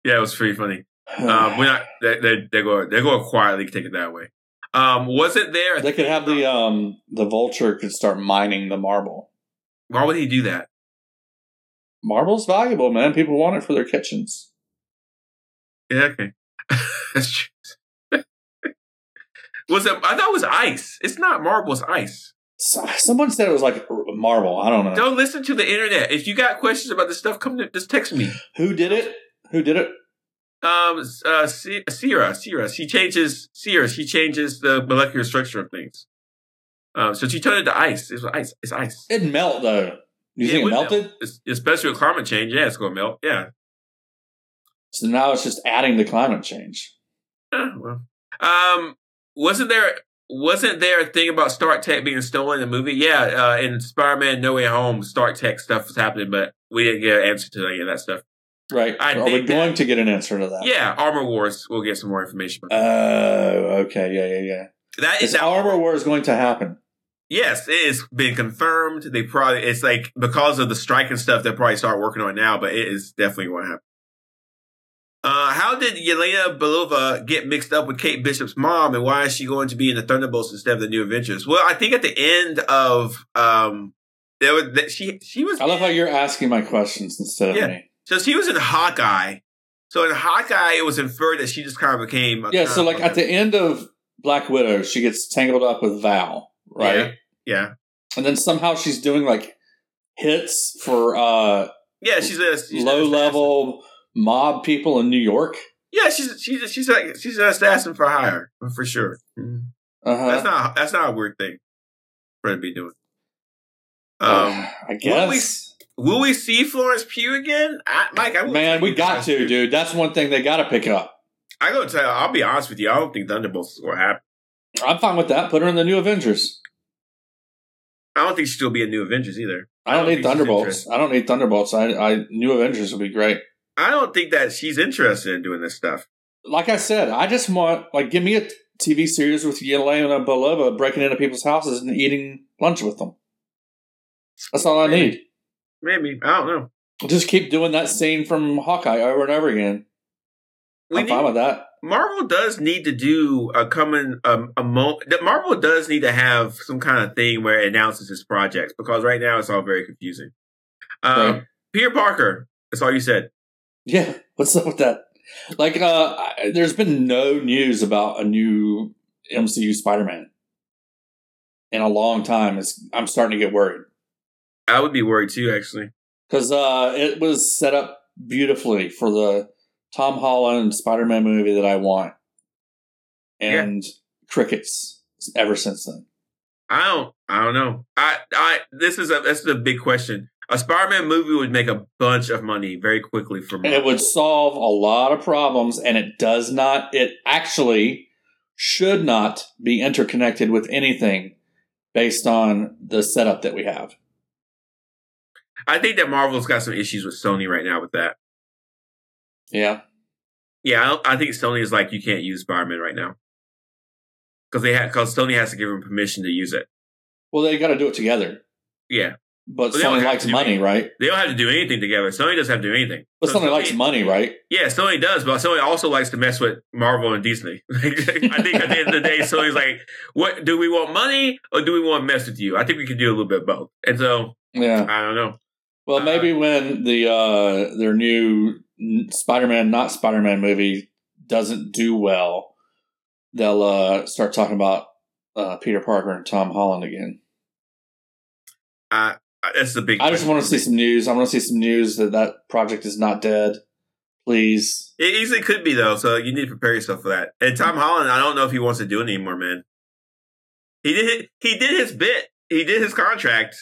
yeah. It was pretty funny. Um, we're not. They, they, they're going. They're going to quietly take it that way. Um, was it there? they could have the um the vulture could start mining the marble. Why would he do that? Marble's valuable, man. People want it for their kitchens. Yeah, okay. That's true. Was it? I thought it was ice. It's not marble. It's ice. Someone said it was like marble. I don't know. Don't listen to the internet. If you got questions about this stuff, come to just text me. Who did it? Who did it? Um, uh, Si- Sersi, Sersi. She changes Sersi. She changes the molecular structure of things. Um, so she turned it to ice. It's ice. It's ice. It'd melt though. You Yeah, think it would melted? melt. Especially with climate change. Yeah, it's going to melt. Yeah. So now it's just adding to climate change. Eh, well. Um, wasn't there? wasn't there a thing about Stark Tech being stolen in the movie? Yeah, uh, in Spider-Man No Way Home, Stark Tech stuff was happening, but we didn't get an answer to any of that stuff. Right. I Are we think that- going to get an answer to that? Yeah, Armor Wars. We'll get some more information. Oh, okay. Yeah, yeah, yeah. that Is is Armor War is going to happen? Yes, it has been confirmed. They probably it's like because of the strike and stuff, they'll probably start working on it now, but it is definitely going to happen. Uh, how did Yelena Belova get mixed up with Kate Bishop's mom, and why is she going to be in the Thunderbolts instead of the New Avengers? Well, I think at the end of um, there was that she she was I love how you're asking my questions instead of Yeah. me. so she was in Hawkeye. So in Hawkeye, it was inferred that she just kind of became a Yeah, so like at the end of Black Widow, she gets tangled up with Val, right? yeah And then somehow she's doing like hits for uh yeah she's a she's low level. assassin. Mob people in New York. Yeah, she's she's she's she's an assassin for hire for sure. Uh-huh. That's not that's not a weird thing for her to be doing. Um, I guess. will we see Florence Pugh again? I, Mike, I Man, we got to, dude. That's one thing they got to pick up. I gotta tell you, I'll be honest with you. I don't think Thunderbolts is gonna happen. I'm fine with that. Put her in the new Avengers. I don't think she'll be a new Avengers either. I don't, I don't need Thunderbolts. I don't need Thunderbolts. I, I new Avengers would be great. I don't think that she's interested in doing this stuff. Like I said, I just want like give me a TV series with Yelena Belova breaking into people's houses and eating lunch with them. That's all I need. Maybe I don't know. Just keep doing that scene from Hawkeye over and over again. We I'm need, fine with that. Marvel does need to do a coming um, a mo. that Marvel does need to have some kind of thing where it announces its projects because right now it's all very confusing. Um, Right. Peter Parker. That's all you said. Yeah, what's up with that? Like, uh, I- there's been no news about a new MCU Spider-Man in a long time. It's, I'm starting to get worried I would be worried too, actually. because uh, it was set up beautifully for the Tom Holland Spider-Man movie that I want, and crickets ever since then. I don't. I don't know. I. I. This is a. This is a big question. A Spider-Man movie would make a bunch of money very quickly for And it would solve a lot of problems, and it does not. It actually should not be interconnected with anything based on the setup that we have. I think that Marvel's got some issues with Sony right now with that. Yeah. Yeah, I, I think Sony is like you can't use Spider-Man right now because they have because Sony has to give them permission to use it. Well, they got to do it together. Yeah, But Well, Sony likes money, anything. right? they don't have to do anything together. Sony doesn't have to do anything. But So Sony likes money, right? Yeah, Sony does, but Sony also likes to mess with Marvel and Disney. I think at the end of the day, Sony's like, "What do we want money or do we want to mess with you?" I think we can do a little bit of both. And so Yeah. I don't know. Well, Uh, maybe when the uh their new Spider-Man, not Spider-Man movie doesn't do well, they'll uh start talking about uh Peter Parker and Tom Holland again. I- that's the big. I just want to see some news. I want to see some news that that project is not dead. Please. It easily could be though, so you need to prepare yourself for that. And Tom Holland, I don't know if he wants to do it anymore, man. He did. He did his bit. He did his contract.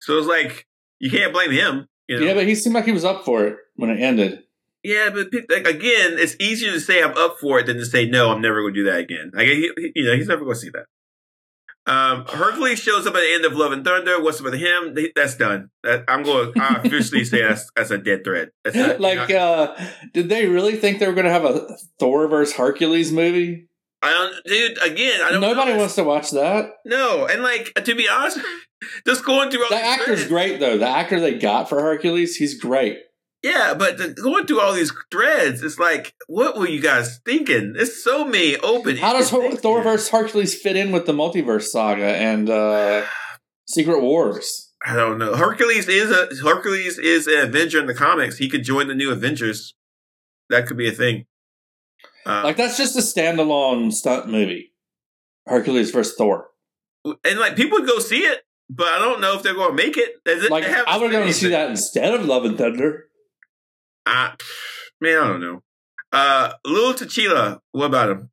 So it's like you can't blame him. You know? Yeah, but he seemed like he was up for it when it ended. Yeah, but like, again, it's easier to say I'm up for it than to say no. I'm never going to do that again. Like he, he- you know, he's never going to see that. Um, Hercules shows up at the end of Love and Thunder. What's up with him? That's done. That, I'm going to officially say that's, that's a dead thread. Not- like, uh did they really think they were going to have a Thor versus Hercules movie? I don't, dude. Again, I don't. Nobody know. wants to watch that. No, and like to be honest, just going through all The actor's great though. The actor they got for Hercules, he's great. Yeah, but the, going through all these threads, it's like, what were you guys thinking? It's so many open. How does Thor here. versus Hercules fit in with the multiverse saga and uh Secret Wars? I don't know. Hercules is a Hercules is an Avenger in the comics. He could join the new Avengers. That could be a thing. Uh, Like that's just a standalone stunt movie. Hercules versus Thor. and like people would go see it, but I don't know if they're going to make it. They- they Like I would go to see that instead of Love and Thunder. I, man, I don't know. Uh, Lil T'Challa, what about him?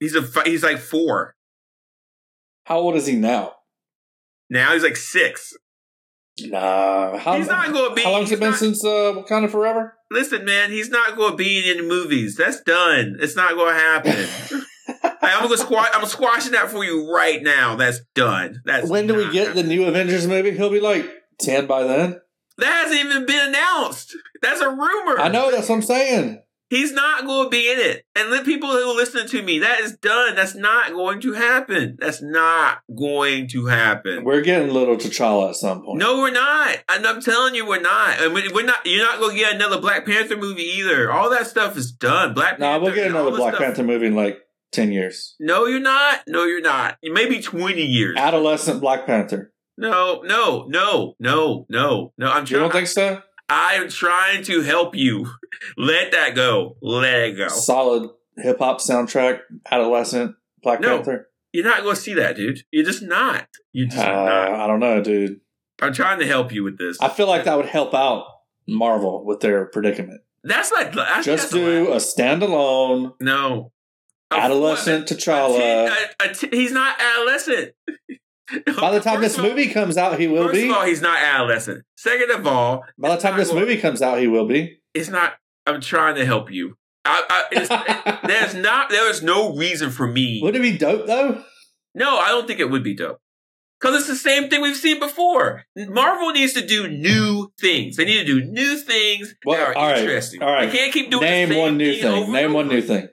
He's a he's like four How old is he now? now. He's like six. Nah, how, He's not gonna be- How long's it been not- since uh, Wakanda Forever? Listen, man, he's not going to be in any movies. That's done. It's not going to happen. I'm gonna squash. I'm squashing that for you right now. That's done. That's when do we get the new Avengers movie? He'll be like ten by then. That hasn't even been announced. That's a rumor. I know that's what I'm saying. He's not going to be in it. And the people who listen to me, that is done. That's not going to happen. That's not going to happen. We're getting little T'Challa at some point. No, we're not. And I'm telling you, we're not. And we- we're not. You're not going to get another Black Panther movie either. All that stuff is done. Black no, Panther. we'll get another Black stuff- Panther movie in like ten years. No, you're not. No, you're not. Maybe 20 years. Adolescent Black Panther. No, no, no, no, no, no. I'm trying. You don't think so? I'm trying to help you. Let that go. Let it go. Solid hip hop soundtrack. Adolescent Black No. Panther. You're not going to see that, dude. You're just not. You're just Uh, not. I don't know, dude. I'm trying to help you with this. I feel like that would help out Marvel with their predicament. That's like I think Just that's do a standalone no adolescent T'Challa. a he's not adolescent. By the time First this of all- movie comes out, he will first be. of all, he's not adolescent. Second of all, By the time this going- movie comes out, he will be. it's not. I'm trying to help you. I, I, there's not. There is no reason for me. Would it be dope though? No, I don't think it would be dope. Because it's the same thing we've seen before. Marvel needs to do new things. They need to do new things Well, that are all right, interesting. all right. They can't keep doing Name the same one new thing. thing. Name one new thing.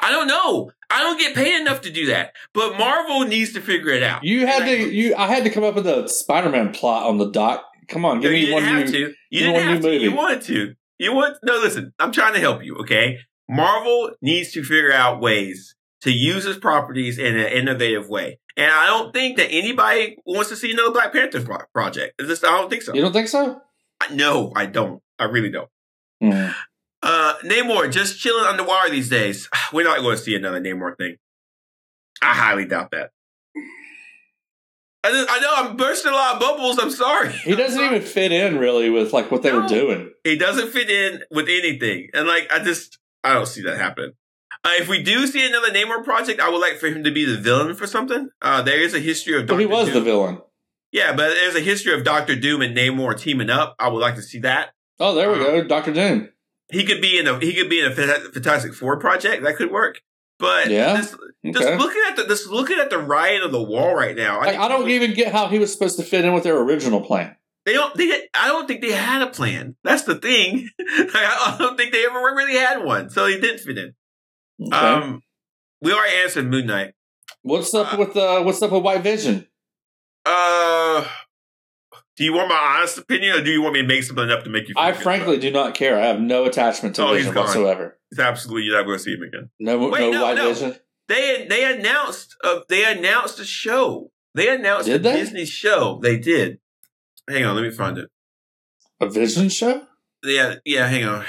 I don't know. I don't get paid enough to do that. But Marvel needs to figure it out. You had to. You. I had to come up with a Spider-Man plot on the doc. Come on, I- give no, me didn't one new. to. You didn't have to. You wanted to. You want no? Listen, I'm trying to help you. Okay, Marvel needs to figure out ways to use its properties in an innovative way, and I don't think that anybody wants to see another Black Panther pro- project. Just, I don't think so. You don't think so? no, I don't. I really don't. Hmm. Uh, Namor just chilling underwater these days. We're not going to see another Namor thing. I highly doubt that. I, just, I know I'm bursting a lot of bubbles. I'm sorry. He doesn't even fit in really with like what they were doing. He doesn't fit in with anything, and like I just I don't see that happen. Uh, if we do see another Namor project, I would like for him to be the villain for something. Uh, there is a history of But he was Doom. the villain. Yeah, but there's a history of Doctor Doom and Namor teaming up. I would like to see that. Oh, there we Uh, go, Doctor Doom. He could be in a he could be in a Fantastic Four project. That could work. But Yeah? just, just Okay. looking at the just looking at the writing of the wall right now, Like, I don't people- even get how he was supposed to fit in with their original plan. They don't. They. I don't think they had a plan. That's the thing. Like, I don't think they ever really had one. So he didn't fit in. Okay. Um, we already answered Moon Knight. what's up with uh, What's up with White Vision? Uh, do you want my honest opinion, or do you want me to make something up to make you? Feel I good frankly about do not care. I have no attachment to Oh, he's Vision gone. whatsoever. It's absolutely you're not going to see him again. No, Wait, no, no, White no. Vision. They they announced uh, they announced a show. They announced Did a they? Disney show. They did. Hang on, let me find it. A Vision show? Yeah, yeah. Hang on.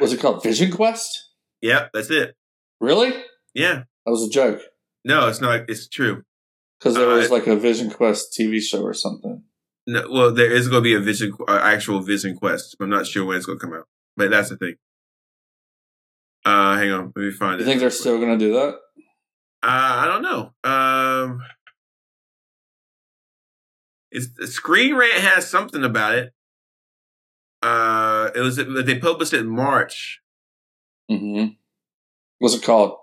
Was it called Vision Quest? Yep, that's it. Really? Yeah. That was a joke. No, it's not. It's true. Because there Uh, was like a Vision Quest TV show or something. No, well, there is going to be a Vision, uh, actual Vision Quest. I'm not sure when it's going to come out. But that's the thing. Uh, hang on, let me find You it. You think they're still going to do that? Uh, I don't know. Um, it's Screen Rant has something about it. Uh, it was they published it in March. Mm-hmm. What's it called?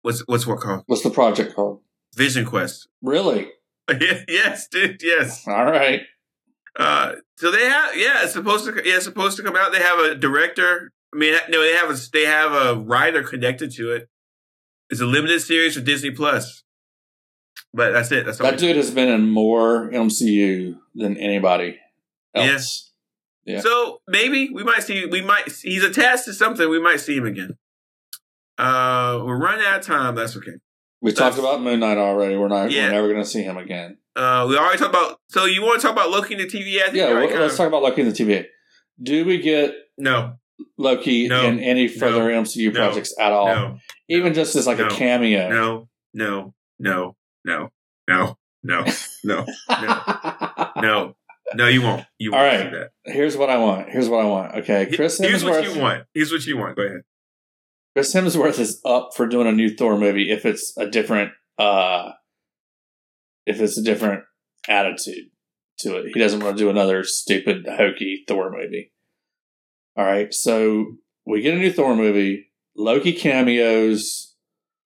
What's what's what called What's the project called? Vision Quest? Really? yes, dude. Yes. All right. Uh, so they have yeah, it's supposed to yeah, it's supposed to come out. They have a director. I mean, no, they have a they have a writer connected to it. It's a limited series for Disney Plus. But that's it. That's all. That dude has been in more MCU than anybody else. yeah. So maybe we might see. We might. He's attached to something. We might see him again. Uh, we're running out of time. That's okay. We talked about Moon Knight already. We're not. Yeah. We're never going to see him again. Uh, we already talked about. So you want to talk about Loki in the TV? I think Yeah. Well, let's of- talk about Loki in the TVA. Do we get No, Loki No. in any further MCU No. projects at all? no, Even just as like No. a cameo. no, no, no, no, no, no, no, no, no. No, you won't. You won't All right. Here's what I want. Here's what I want. Okay, Chris Here's what you want. Here's what you want. Go ahead. Chris Hemsworth is up for doing a new Thor movie if it's a different uh if it's a different attitude to it. He doesn't want to do another stupid hokey Thor movie. All right, so we get a new Thor movie, Loki cameos,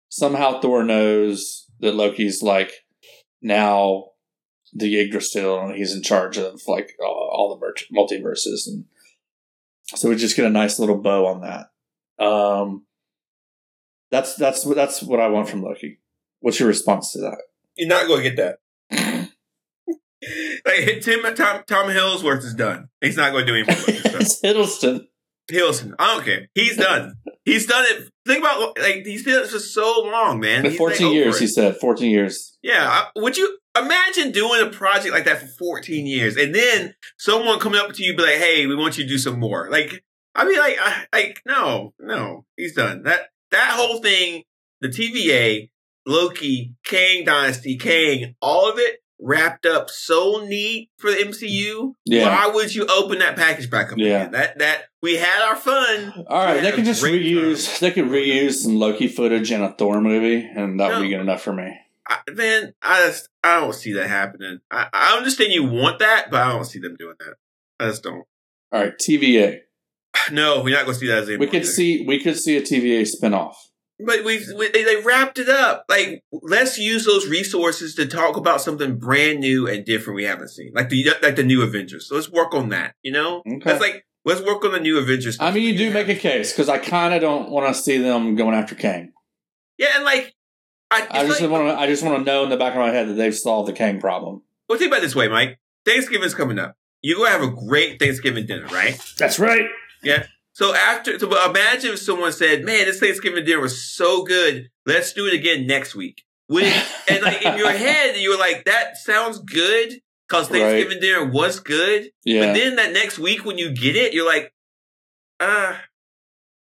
somehow Thor knows that Loki's like now the Yggdrasil and he's in charge of like all, the multiverses and so we just get a nice little bow on that. Um, that's that's what that's what I want from Loki. What's your response to that? You're not going to get that. like Tim Tom, Tom Hillsworth is done. He's not going to do any more. Loki stuff. it's Hiddleston. Hiddleston, I don't care. He's done. He's done it. Think about like he's it for so long, man. He's, Fourteen over years, it. he said. Fourteen years. Yeah, would you imagine doing a project like that for 14 years and then someone coming up to you be like, "Hey, we want you to do some more." Like, I mean, like, I, like, no, no, he's done that. That whole thing, the TVA, Loki, Kang Dynasty, Kang, all of it wrapped up so neat for the MCU. Yeah. Why would you open that package back up Yeah. again? That that we had our fun. All right, they could just reuse. They could reuse some Loki footage in a Thor movie, and that would be good enough for me. I, man, I just I don't see that happening. I, I understand you want that, but I don't see them doing that. I just don't. All right, TVA. No, we're not going to see that as We could see. We could see a TVA spinoff. But we've we, they, they wrapped it up. Like, let's use those resources to talk about something brand new and different we haven't seen, like the like the new Avengers. So let's work on that. You know, Okay. that's like let's work on the new Avengers. I mean, you do make a case because I kind of don't want to see them going after Kang. yeah, and like I, I just like, want to. I just want to know in the back of my head that they've solved the Kang problem. well, think about it this way, Mike. Thanksgiving's coming up. You're gonna have a great Thanksgiving dinner, right? That's right. So after, so imagine if someone said, "Man, this Thanksgiving dinner was so good. Let's do it again next week." It, and like in your head, you're like, "That sounds good," because Right. Thanksgiving dinner was good. Yeah. But then that next week when you get it, you're like, "Uh,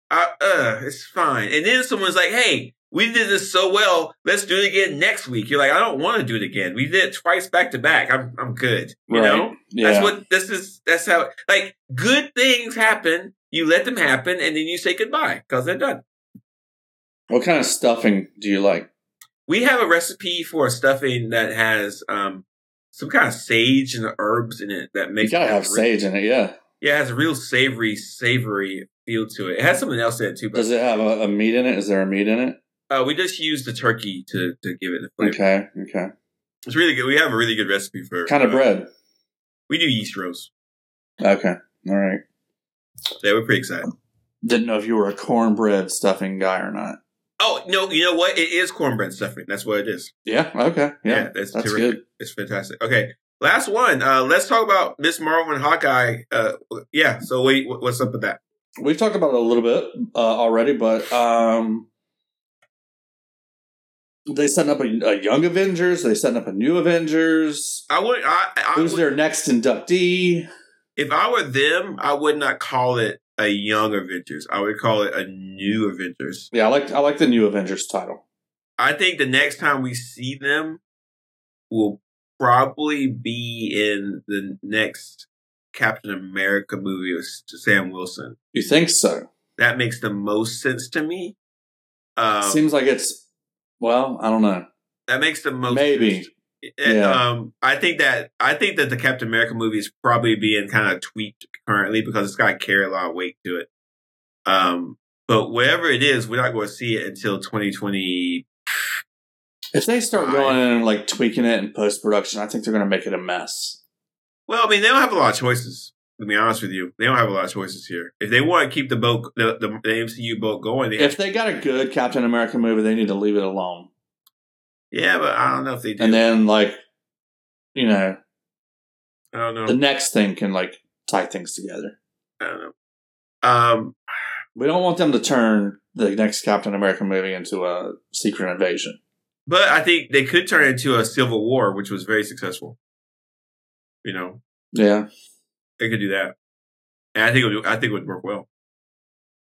uh, uh, it's fine." And then someone's like, "Hey." We did this so well. Let's do it again next week. You're like, I don't want to do it again. We did it twice back to back. I'm, I'm good. You Right. know, yeah. that's what this is. That's how like good things happen. You let them happen, and then you say goodbye because they're done. what kind of stuffing do you like? We have a recipe for a stuffing that has um some kind of sage and herbs in it that You makes gotta it have sage in it. Yeah. Yeah, it has a real savory, savory feel to it. It has something else in it too, but Does it have a, a meat in it? Is there a meat in it? Uh, we just use the turkey to to give it the flavor. Okay. Okay. It's really good. We have a really good recipe for Kind of uh, bread. We do yeast rolls. Okay. All right. Yeah, we're pretty excited. Didn't know if you were a cornbread stuffing guy or not. Oh no, you know what? It is cornbread stuffing. That's what it is. Yeah. Okay. Yeah. that's, that's terrific. good. It's fantastic. Okay, last one. Uh, let's talk about Miss Marvel and Hawkeye. Uh, yeah. So wait, what's up with that? We've talked about it a little bit uh, already, but um, they setting up a, a young Avengers. They setting up a new Avengers. I would. I, I Who's would, their next inductee? if I were them, I would not call it a young Avengers. I would call it a new Avengers. Yeah, I like I like the new Avengers title. I think the next time we see them will probably be in the next Captain America movie with Sam Wilson. You think so? That makes the most sense to me. Um, Seems like it's well, I don't know. that makes the most Maybe. sense. And, Yeah. Um, I think that I think that the Captain America movie is probably being kind of tweaked currently because it's got to carry a lot of weight to it. Um, but whatever it is, we're not going to see it until 2020. If they start going in and like tweaking it in post production, I think they're going to make it a mess. Well, I mean, they don't have a lot of choices. To be honest with you, they don't have a lot of choices here. If they want to keep the boat, the, the, the MCU boat going, they If they got a good Captain America movie, they need to leave it alone. yeah, but I don't know if they do. And then like, you know, I don't know. the next thing can like tie things together. I don't know. Um, We don't want them to turn the next Captain America movie into a secret invasion. but I think they could turn it into a civil war, which was very successful. You know, Yeah. They could do that, and I think it would, I think it would work well.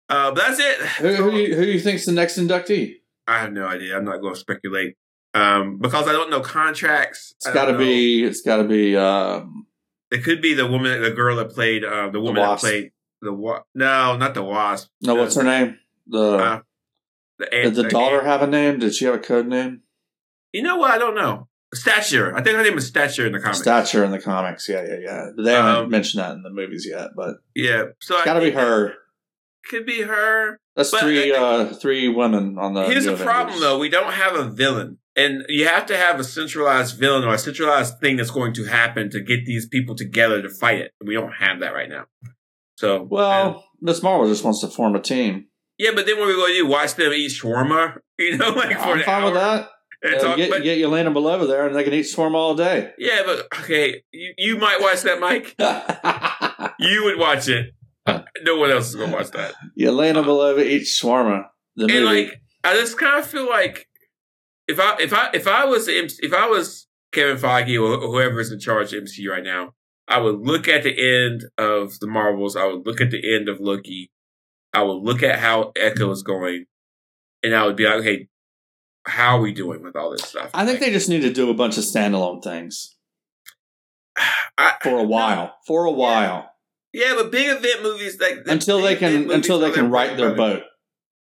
Uh, but that's it. Who, who, do you, who do you think's the next inductee? I have no idea. I'm not going to speculate um, because I don't know contracts. It's got to be. It's got to be. Um, It could be the woman, the girl that played uh, the woman that Wasp. played the wa- No, not the wasp. no, what's her name? The Uh, The, did the the daughter ant- have a name? Did she have a code name? You know what? I don't know. Stature. I think her name is Stature in the comics. Stature in the comics. Yeah, yeah, yeah. They haven't Um, mentioned that in the movies yet. But Yeah. So it's got to be her. Could be her. That's But, three uh, uh, three women on the. Here's the problem, though. We don't have a villain. And you have to have a centralized villain or a centralized thing that's going to happen to get these people together to fight it. We don't have that right now. So, Well, Miss Marvel just wants to form a team. yeah, but then what are we going to do? Watch them eat shawarma? You know, like for I'm fine with that. And Uh, talk- get, but- get Yelena Belova there, and they can eat swarm all day. yeah, but okay, you, you might watch that, Mike. You would watch it. No one else is going to watch that. Yelena Belova eats shawarma. The and movie. like I just kind of feel like if I if I if I was MC if I was Kevin Feige or whoever is in charge of MCU right now, I would look at the end of the Marvels. I would look at the end of Loki. I would look at how Echo is going, and I would be like, "Hey, how are we doing with all this stuff?" I think they just need to do a bunch of standalone things I, for a while. For a while. yeah, but big event movies like Until they can until they can right their boat.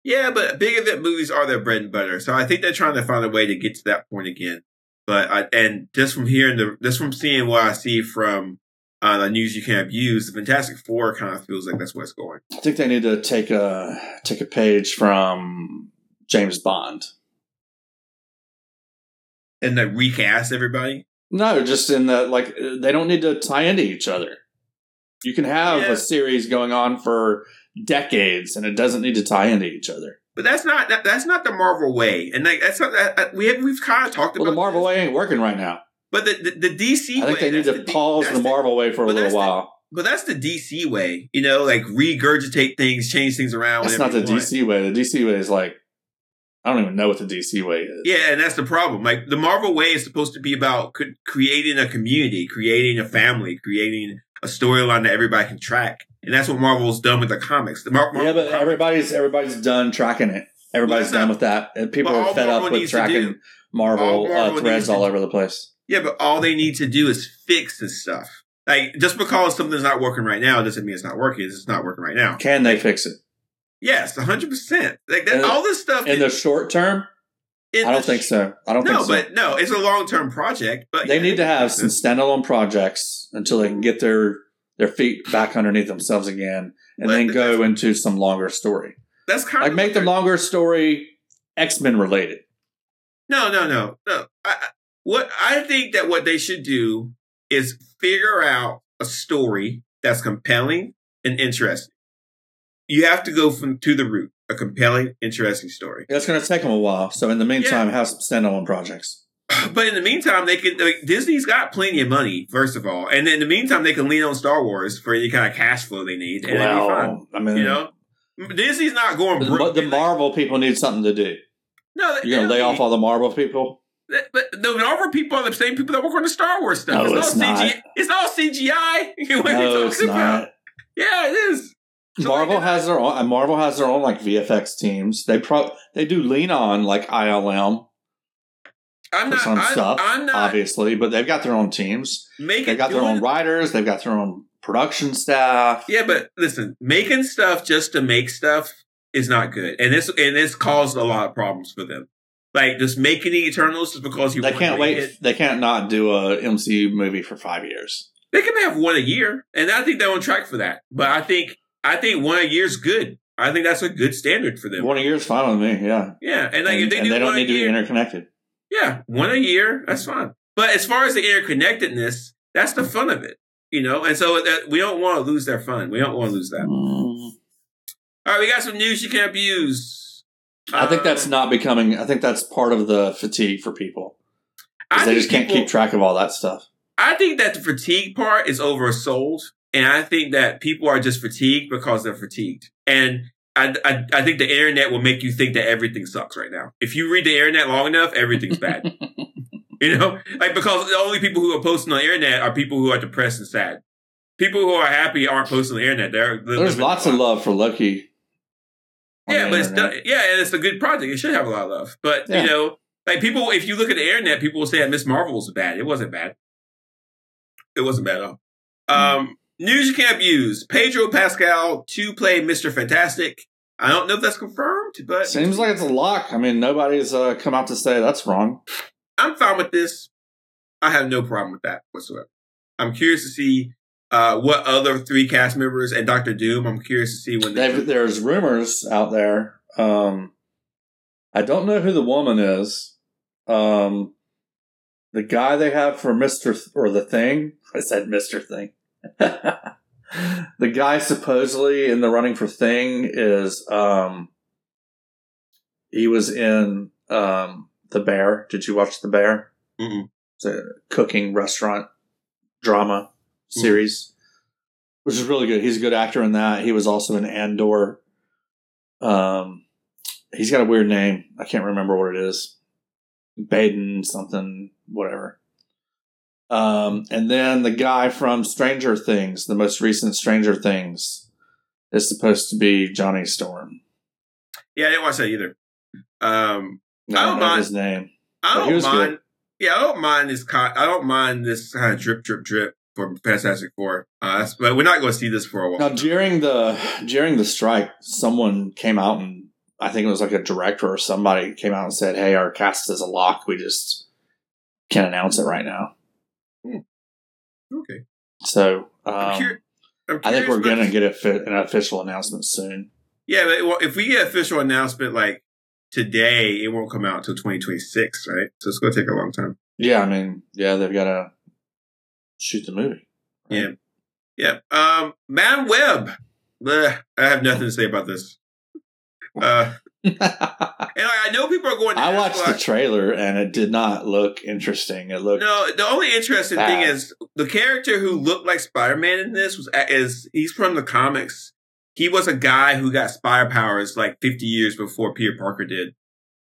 Yeah, but big event movies are their bread and butter. So I think they're trying to find a way to get to that point again. But I, and just from hearing the, just from seeing what I see from uh, the news you can't use, the Fantastic Four kind of feels like that's where it's going. I think they need to take a take a page from James Bond. And like recast everybody. No, just in the like they don't need to tie into each other. You can have Yeah. a series going on for decades, and it doesn't need to tie into each other. But that's not that, that's not the Marvel way, and like that's not that we have, we've kind of talked Well, about the Marvel this. way ain't working right now. but the the, the DC. I think way, they need to D- pause that's the Marvel way for a little the- while. But that's the DC way, you know, like regurgitate things, change things around. That's not the want. DC way. The DC way is like I don't even know what the DC way is. Yeah, and that's the problem. Like the Marvel way is supposed to be about creating a community, creating a family, creating a storyline that everybody can track, and that's what Marvel's done with the comics. The Mar- Yeah, but comics- everybody's everybody's done tracking it. Everybody's Well, done not- with that, and people are all fed up with tracking Marvel, all Marvel uh, threads all over the place. yeah, but all they need to do is fix this stuff. Like just because something's not working right now doesn't mean it's not working. It's not working right now. Can they fix it Yes, hundred percent. Like that, And- all this stuff. in the short term? I don't the- think so. I don't No, think so. No, but no, it's a long term project. But they yeah, need to have some standalone projects until they can get their their feet back underneath themselves again, and But then go into some longer story. That's kind of Like of make the longer story X Men related. No, no, no, no. I- what I think that what they should do is figure out a story that's compelling and interesting. You have to go from to the root, a compelling, interesting story. It's going to take them a while. So in the meantime, have some standalone projects. But in the meantime, they can like, Disney's got plenty of money, first of all, and in the meantime, they can lean on Star Wars for any kind of cash flow they need, and it'll be fine. I mean, You know, Disney's not going the, broke. the Marvel people need something to do. no, they- You're going to lay off all the Marvel people. But the Marvel people are the same people that work on the Star Wars stuff. No, it's, it's all not. CGI. It's all CGI. what are No, you it's talking about? not. Yeah, it is. Marvel has their own. Marvel has their own like VFX teams. They pro they do lean on like ILM I'm for not. some I'm, stuff, I'm not obviously, but they've got their own teams. making. They've got their own writers. They've got their own production staff. Yeah, but listen, making stuff just to make stuff is not good, and this and this caused a lot of problems for them. Like just making the Eternals just because you They can't wait. It. They can't not do a MCU movie for five years. They can have one a year, and I think they're on track for that. But I think I think one a year is good. I think that's a good standard for them. One a year is fine with me. Yeah, yeah, and like and, if they do they don't need to be interconnected. Yeah, one a year, that's fine. But as far as the interconnectedness, that's the fun of it, you know. And so that, we don't want to lose their fun. We don't want to lose that. Mm. All right, we got some news you can abuse. I think Uh, that's not becoming. I think that's part of the fatigue for people. I they just can't people- keep track of all that stuff. I think that the fatigue part is oversold, and I think that people are just fatigued because they're fatigued. And I, I, I think the internet will make you think that everything sucks right now. If you read the internet long enough, everything's bad. You know, like because the only people who are posting on the internet are people who are depressed and sad. People who are happy aren't posting on the internet. They're, they're There's lots of love for Loki. Yeah, but it's internet. done, yeah, and it's a good project. It should have a lot of love. But Yeah. you know, like people, if you look at the internet, people will say that Miss Marvel was bad. It wasn't bad. It wasn't bad at all. Um, news you can't use: Pedro Pascal to play Mister Fantastic. I don't know if that's confirmed, but Seems like it's a lock. I mean, nobody's uh, come out to say that's wrong. I'm fine with this. I have no problem with that whatsoever. I'm curious to see Uh, what other three cast members and Doctor Doom? I'm curious to see when they. They've, there's rumors out there. Um, I don't know who the woman is. Um, the guy they have for Mister or the Thing. I said Mister Thing. The guy supposedly in the running for Thing is um, he was in um, the Bear. Did you watch the Bear? Mm-mm. It's a cooking restaurant drama series, which is really good. He's a good actor in that. He was also in Andor. Um, he's got a weird name. I can't remember what it is. Baden something, whatever. Um, and then the guy from Stranger Things, the most recent Stranger Things, is supposed to be Johnny Storm. Yeah, I didn't watch that either. Um, I I don't don't mind- his name. I don't mind. good. Yeah, I don't mind this. Kind, I don't mind this kind of drip, drip, drip for Fantastic Four. Uh, but we're not going to see this for a while. Now during the during the strike, someone came out and I think it was like a director or somebody came out and said, "Hey, our cast is a lock. We just can't announce it right now." Okay, So I'm um, I'm I think we're going to get a fi- an official announcement soon. Yeah, but well, if we get official announcement like today, it won't come out until 2026, right? So it's going to take a long time. Yeah, I mean, yeah, they've got to shoot the movie. Yeah. Yeah. Um, Madam Web. Bleh, I have nothing to say about this. Uh, and like, I know people are going. To I watched the trailer and it did not look interesting. It looked No, the only interesting thing is the character who looked like Spider Man in this was is he's from the comics. He was a guy who got spider powers like 50 years before Peter Parker did,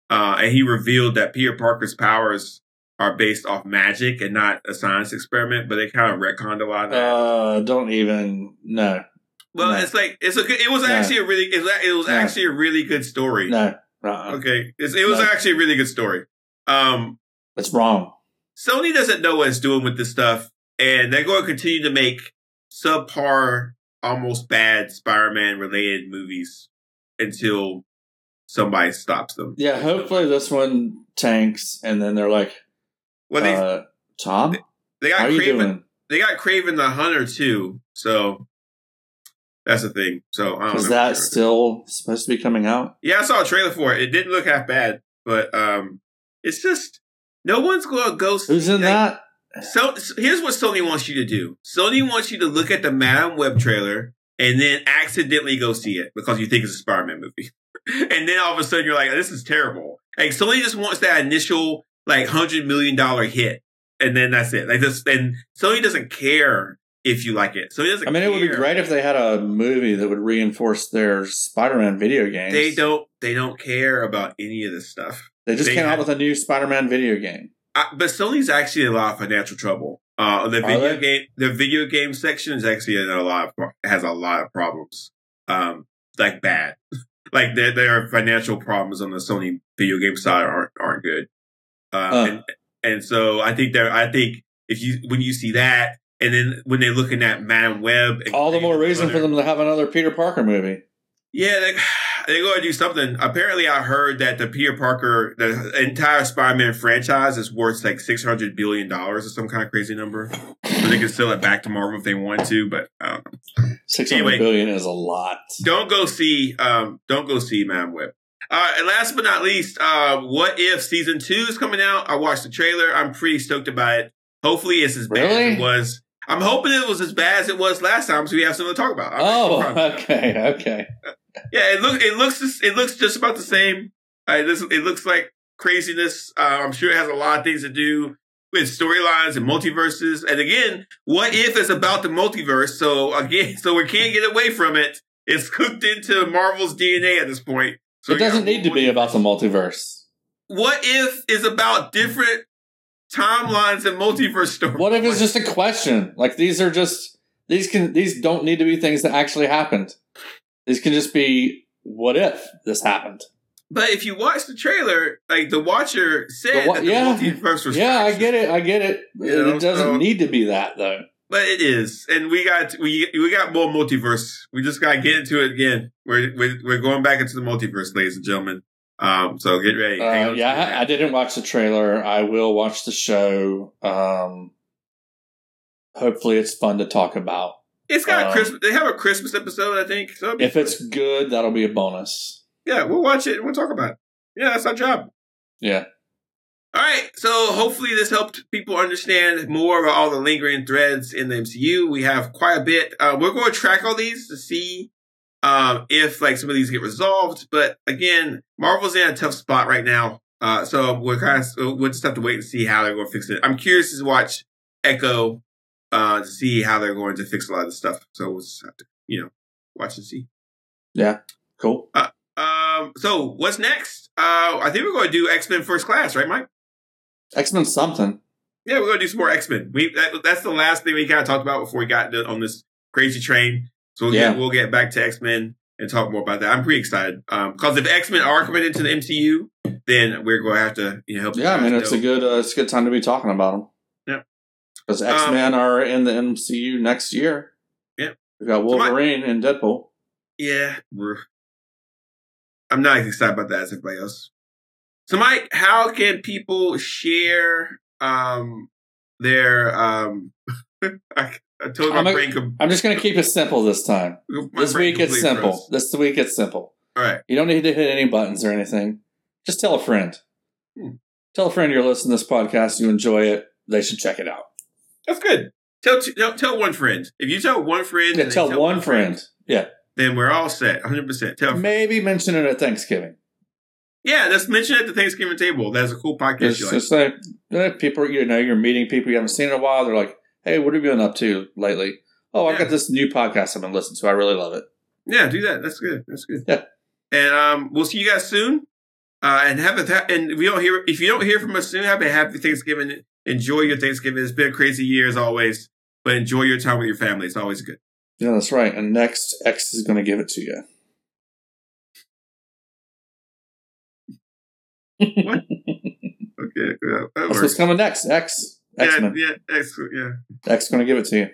uh, and he revealed that Peter Parker's powers are based off magic and not a science experiment. But they kind of retconned a lot of that. uh, don't even no well, no. it's like it's a good, it was No. actually a really it was, it was No. actually a really good story. no. Uh-uh. Okay, it's, it was actually a really good story. Um, It's wrong. Sony doesn't know what it's doing with this stuff, and they're going to continue to make subpar, almost bad Spider-Man related movies until somebody stops them. Yeah, hopefully this one tanks, and then they're like, Well, they uh, "Tom, they how got Kraven, doing?" they got Kraven the Hunter too, so that's the thing. So I don't Is know. that still supposed to be coming out? yeah, I saw a trailer for it. It didn't look half bad, but um, it's just no one's going to go. Who's in like, that? So so here's what Sony wants you to do. Sony wants you to look at the Madam Web trailer and then accidentally go see it because you think it's a Spider-Man movie. and then all of a sudden you're like, this is terrible. Like Sony just wants that initial like hundred million dollar hit. And then that's it. Like this and Sony doesn't care if you like it. Sony doesn't I mean, it would be great if they had a movie that would reinforce their Spider-Man video games. They don't they don't care about any of this stuff. They just they came have- out with a new Spider-Man video game. I, but Sony's actually in a lot of financial trouble. Uh, the video game, the video game section is actually in a lot of, has a lot of problems. Um, like bad, like there there are financial problems on the Sony video game side aren't aren't good. Uh, Uh. and and so I think there, I think if you when you see that, and then when they're looking at Madam Web, All the more reason for them to have another Peter Parker movie. yeah, they, they're going to do something. Apparently, I heard that the Peter Parker, the entire Spider-Man franchise is worth like six hundred billion dollars or some kind of crazy number. So they can sell it back to Marvel if they want to, but don't. Six hundred Anyway. billion is a lot. don't go see. Um, don't go see Madam Web. Uh, and last but not least, uh, what if season two is coming out? I watched the trailer. I'm pretty stoked about it. Hopefully, it's as bad as it was. I'm hoping it was as bad as it was last time, so we have something to talk about. I'm Oh, okay, okay. Yeah, it looks it looks just- it looks just about the same. Uh, this, it looks like craziness. Uh, I'm sure it has a lot of things to do with storylines and multiverses. And again, what if it's about the multiverse? So again, so we can't get away from it. It's cooked into Marvel's DNA at this point. So it doesn't need to be about the multiverse. What if is about different timelines and multiverse stories? What if it's just a question? Like these are just these can these don't need to be things that actually happened. These can just be what if this happened. But if you watch the trailer, like the Watcher said The wa- that the yeah. multiverse was Yeah, I get it. I get it. You know, it doesn't so- need to be that though. But it is, and we got we we got more multiverse. We just got to get into it again. We're, we're we're going back into the multiverse, ladies and gentlemen. Um, so get ready. Uh, yeah, I, I didn't watch the trailer. I will watch the show. Um, hopefully it's fun to talk about. It's got a Um, Christmas. They have a Christmas episode, I think. So If it's good, that'll be a bonus. yeah, we'll watch it. and We'll talk about it. Yeah, that's our job. Yeah. All right, so hopefully this helped people understand more about all the lingering threads in the MCU. We have quite a bit. Uh, we're going to track all these to see um, if like some of these get resolved. But again, Marvel's in a tough spot right now, uh, so we're kind of we'll just have to wait and see how they're going to fix it. I'm curious to watch Echo uh, to see how they're going to fix a lot of the stuff. So we'll just have to you know watch and see. Yeah. Cool. Um, so what's next? Uh, I think we're going to do X Men First Class, right, Mike? X Men something. Yeah, we're gonna do some more X Men. We that, that's the last thing we kind of talked about before we got on this crazy train. So we'll, Yeah. get, we'll get back to X Men and talk more about that. I'm pretty excited because if X Men are coming into the MCU, then we're going to have to you know help. Yeah, I mean it's know. a good uh, it's a good time to be talking about them. Yeah. Because X Men are in the MCU next year. Yeah. We've got So my- Wolverine and Deadpool. yeah. I'm not as excited about that as everybody else. So, Mike, how can people share um their um? I, I told my I'm a- brain. com- I'm just gonna keep it simple this time. This week it's simple. froze. This week it's simple. All right. You don't need to hit any buttons or anything. Just tell a friend. Hmm. Tell a friend you're listening to this podcast, you enjoy it, they should check it out. That's good. Tell, tell tell one friend. If you tell one friend, Yeah, they tell one friend. Yeah. then we're all set. 100. percent Tell. Maybe mention it at Thanksgiving. Yeah, let's mention it at the Thanksgiving table. That's a cool podcast. It's You like. just like eh, people, you know, you're meeting people you haven't seen in a while. They're like, "Hey, what have you been up to lately?" Oh, I've got this new podcast I've been listening to. I really love it. Yeah, do that. That's good. That's good. Yeah. And um, we'll see you guys soon. Uh, and have a and if we don't hear if you don't hear from us soon, have a happy Thanksgiving. Enjoy your Thanksgiving. It's been a crazy year as always, but enjoy your time with your family. It's always good. Yeah, that's right. And next, X is going to give it to you. What? Okay, yeah, that That's works. what's coming next. X. X Yeah, yeah, X, yeah. X going to give it to you.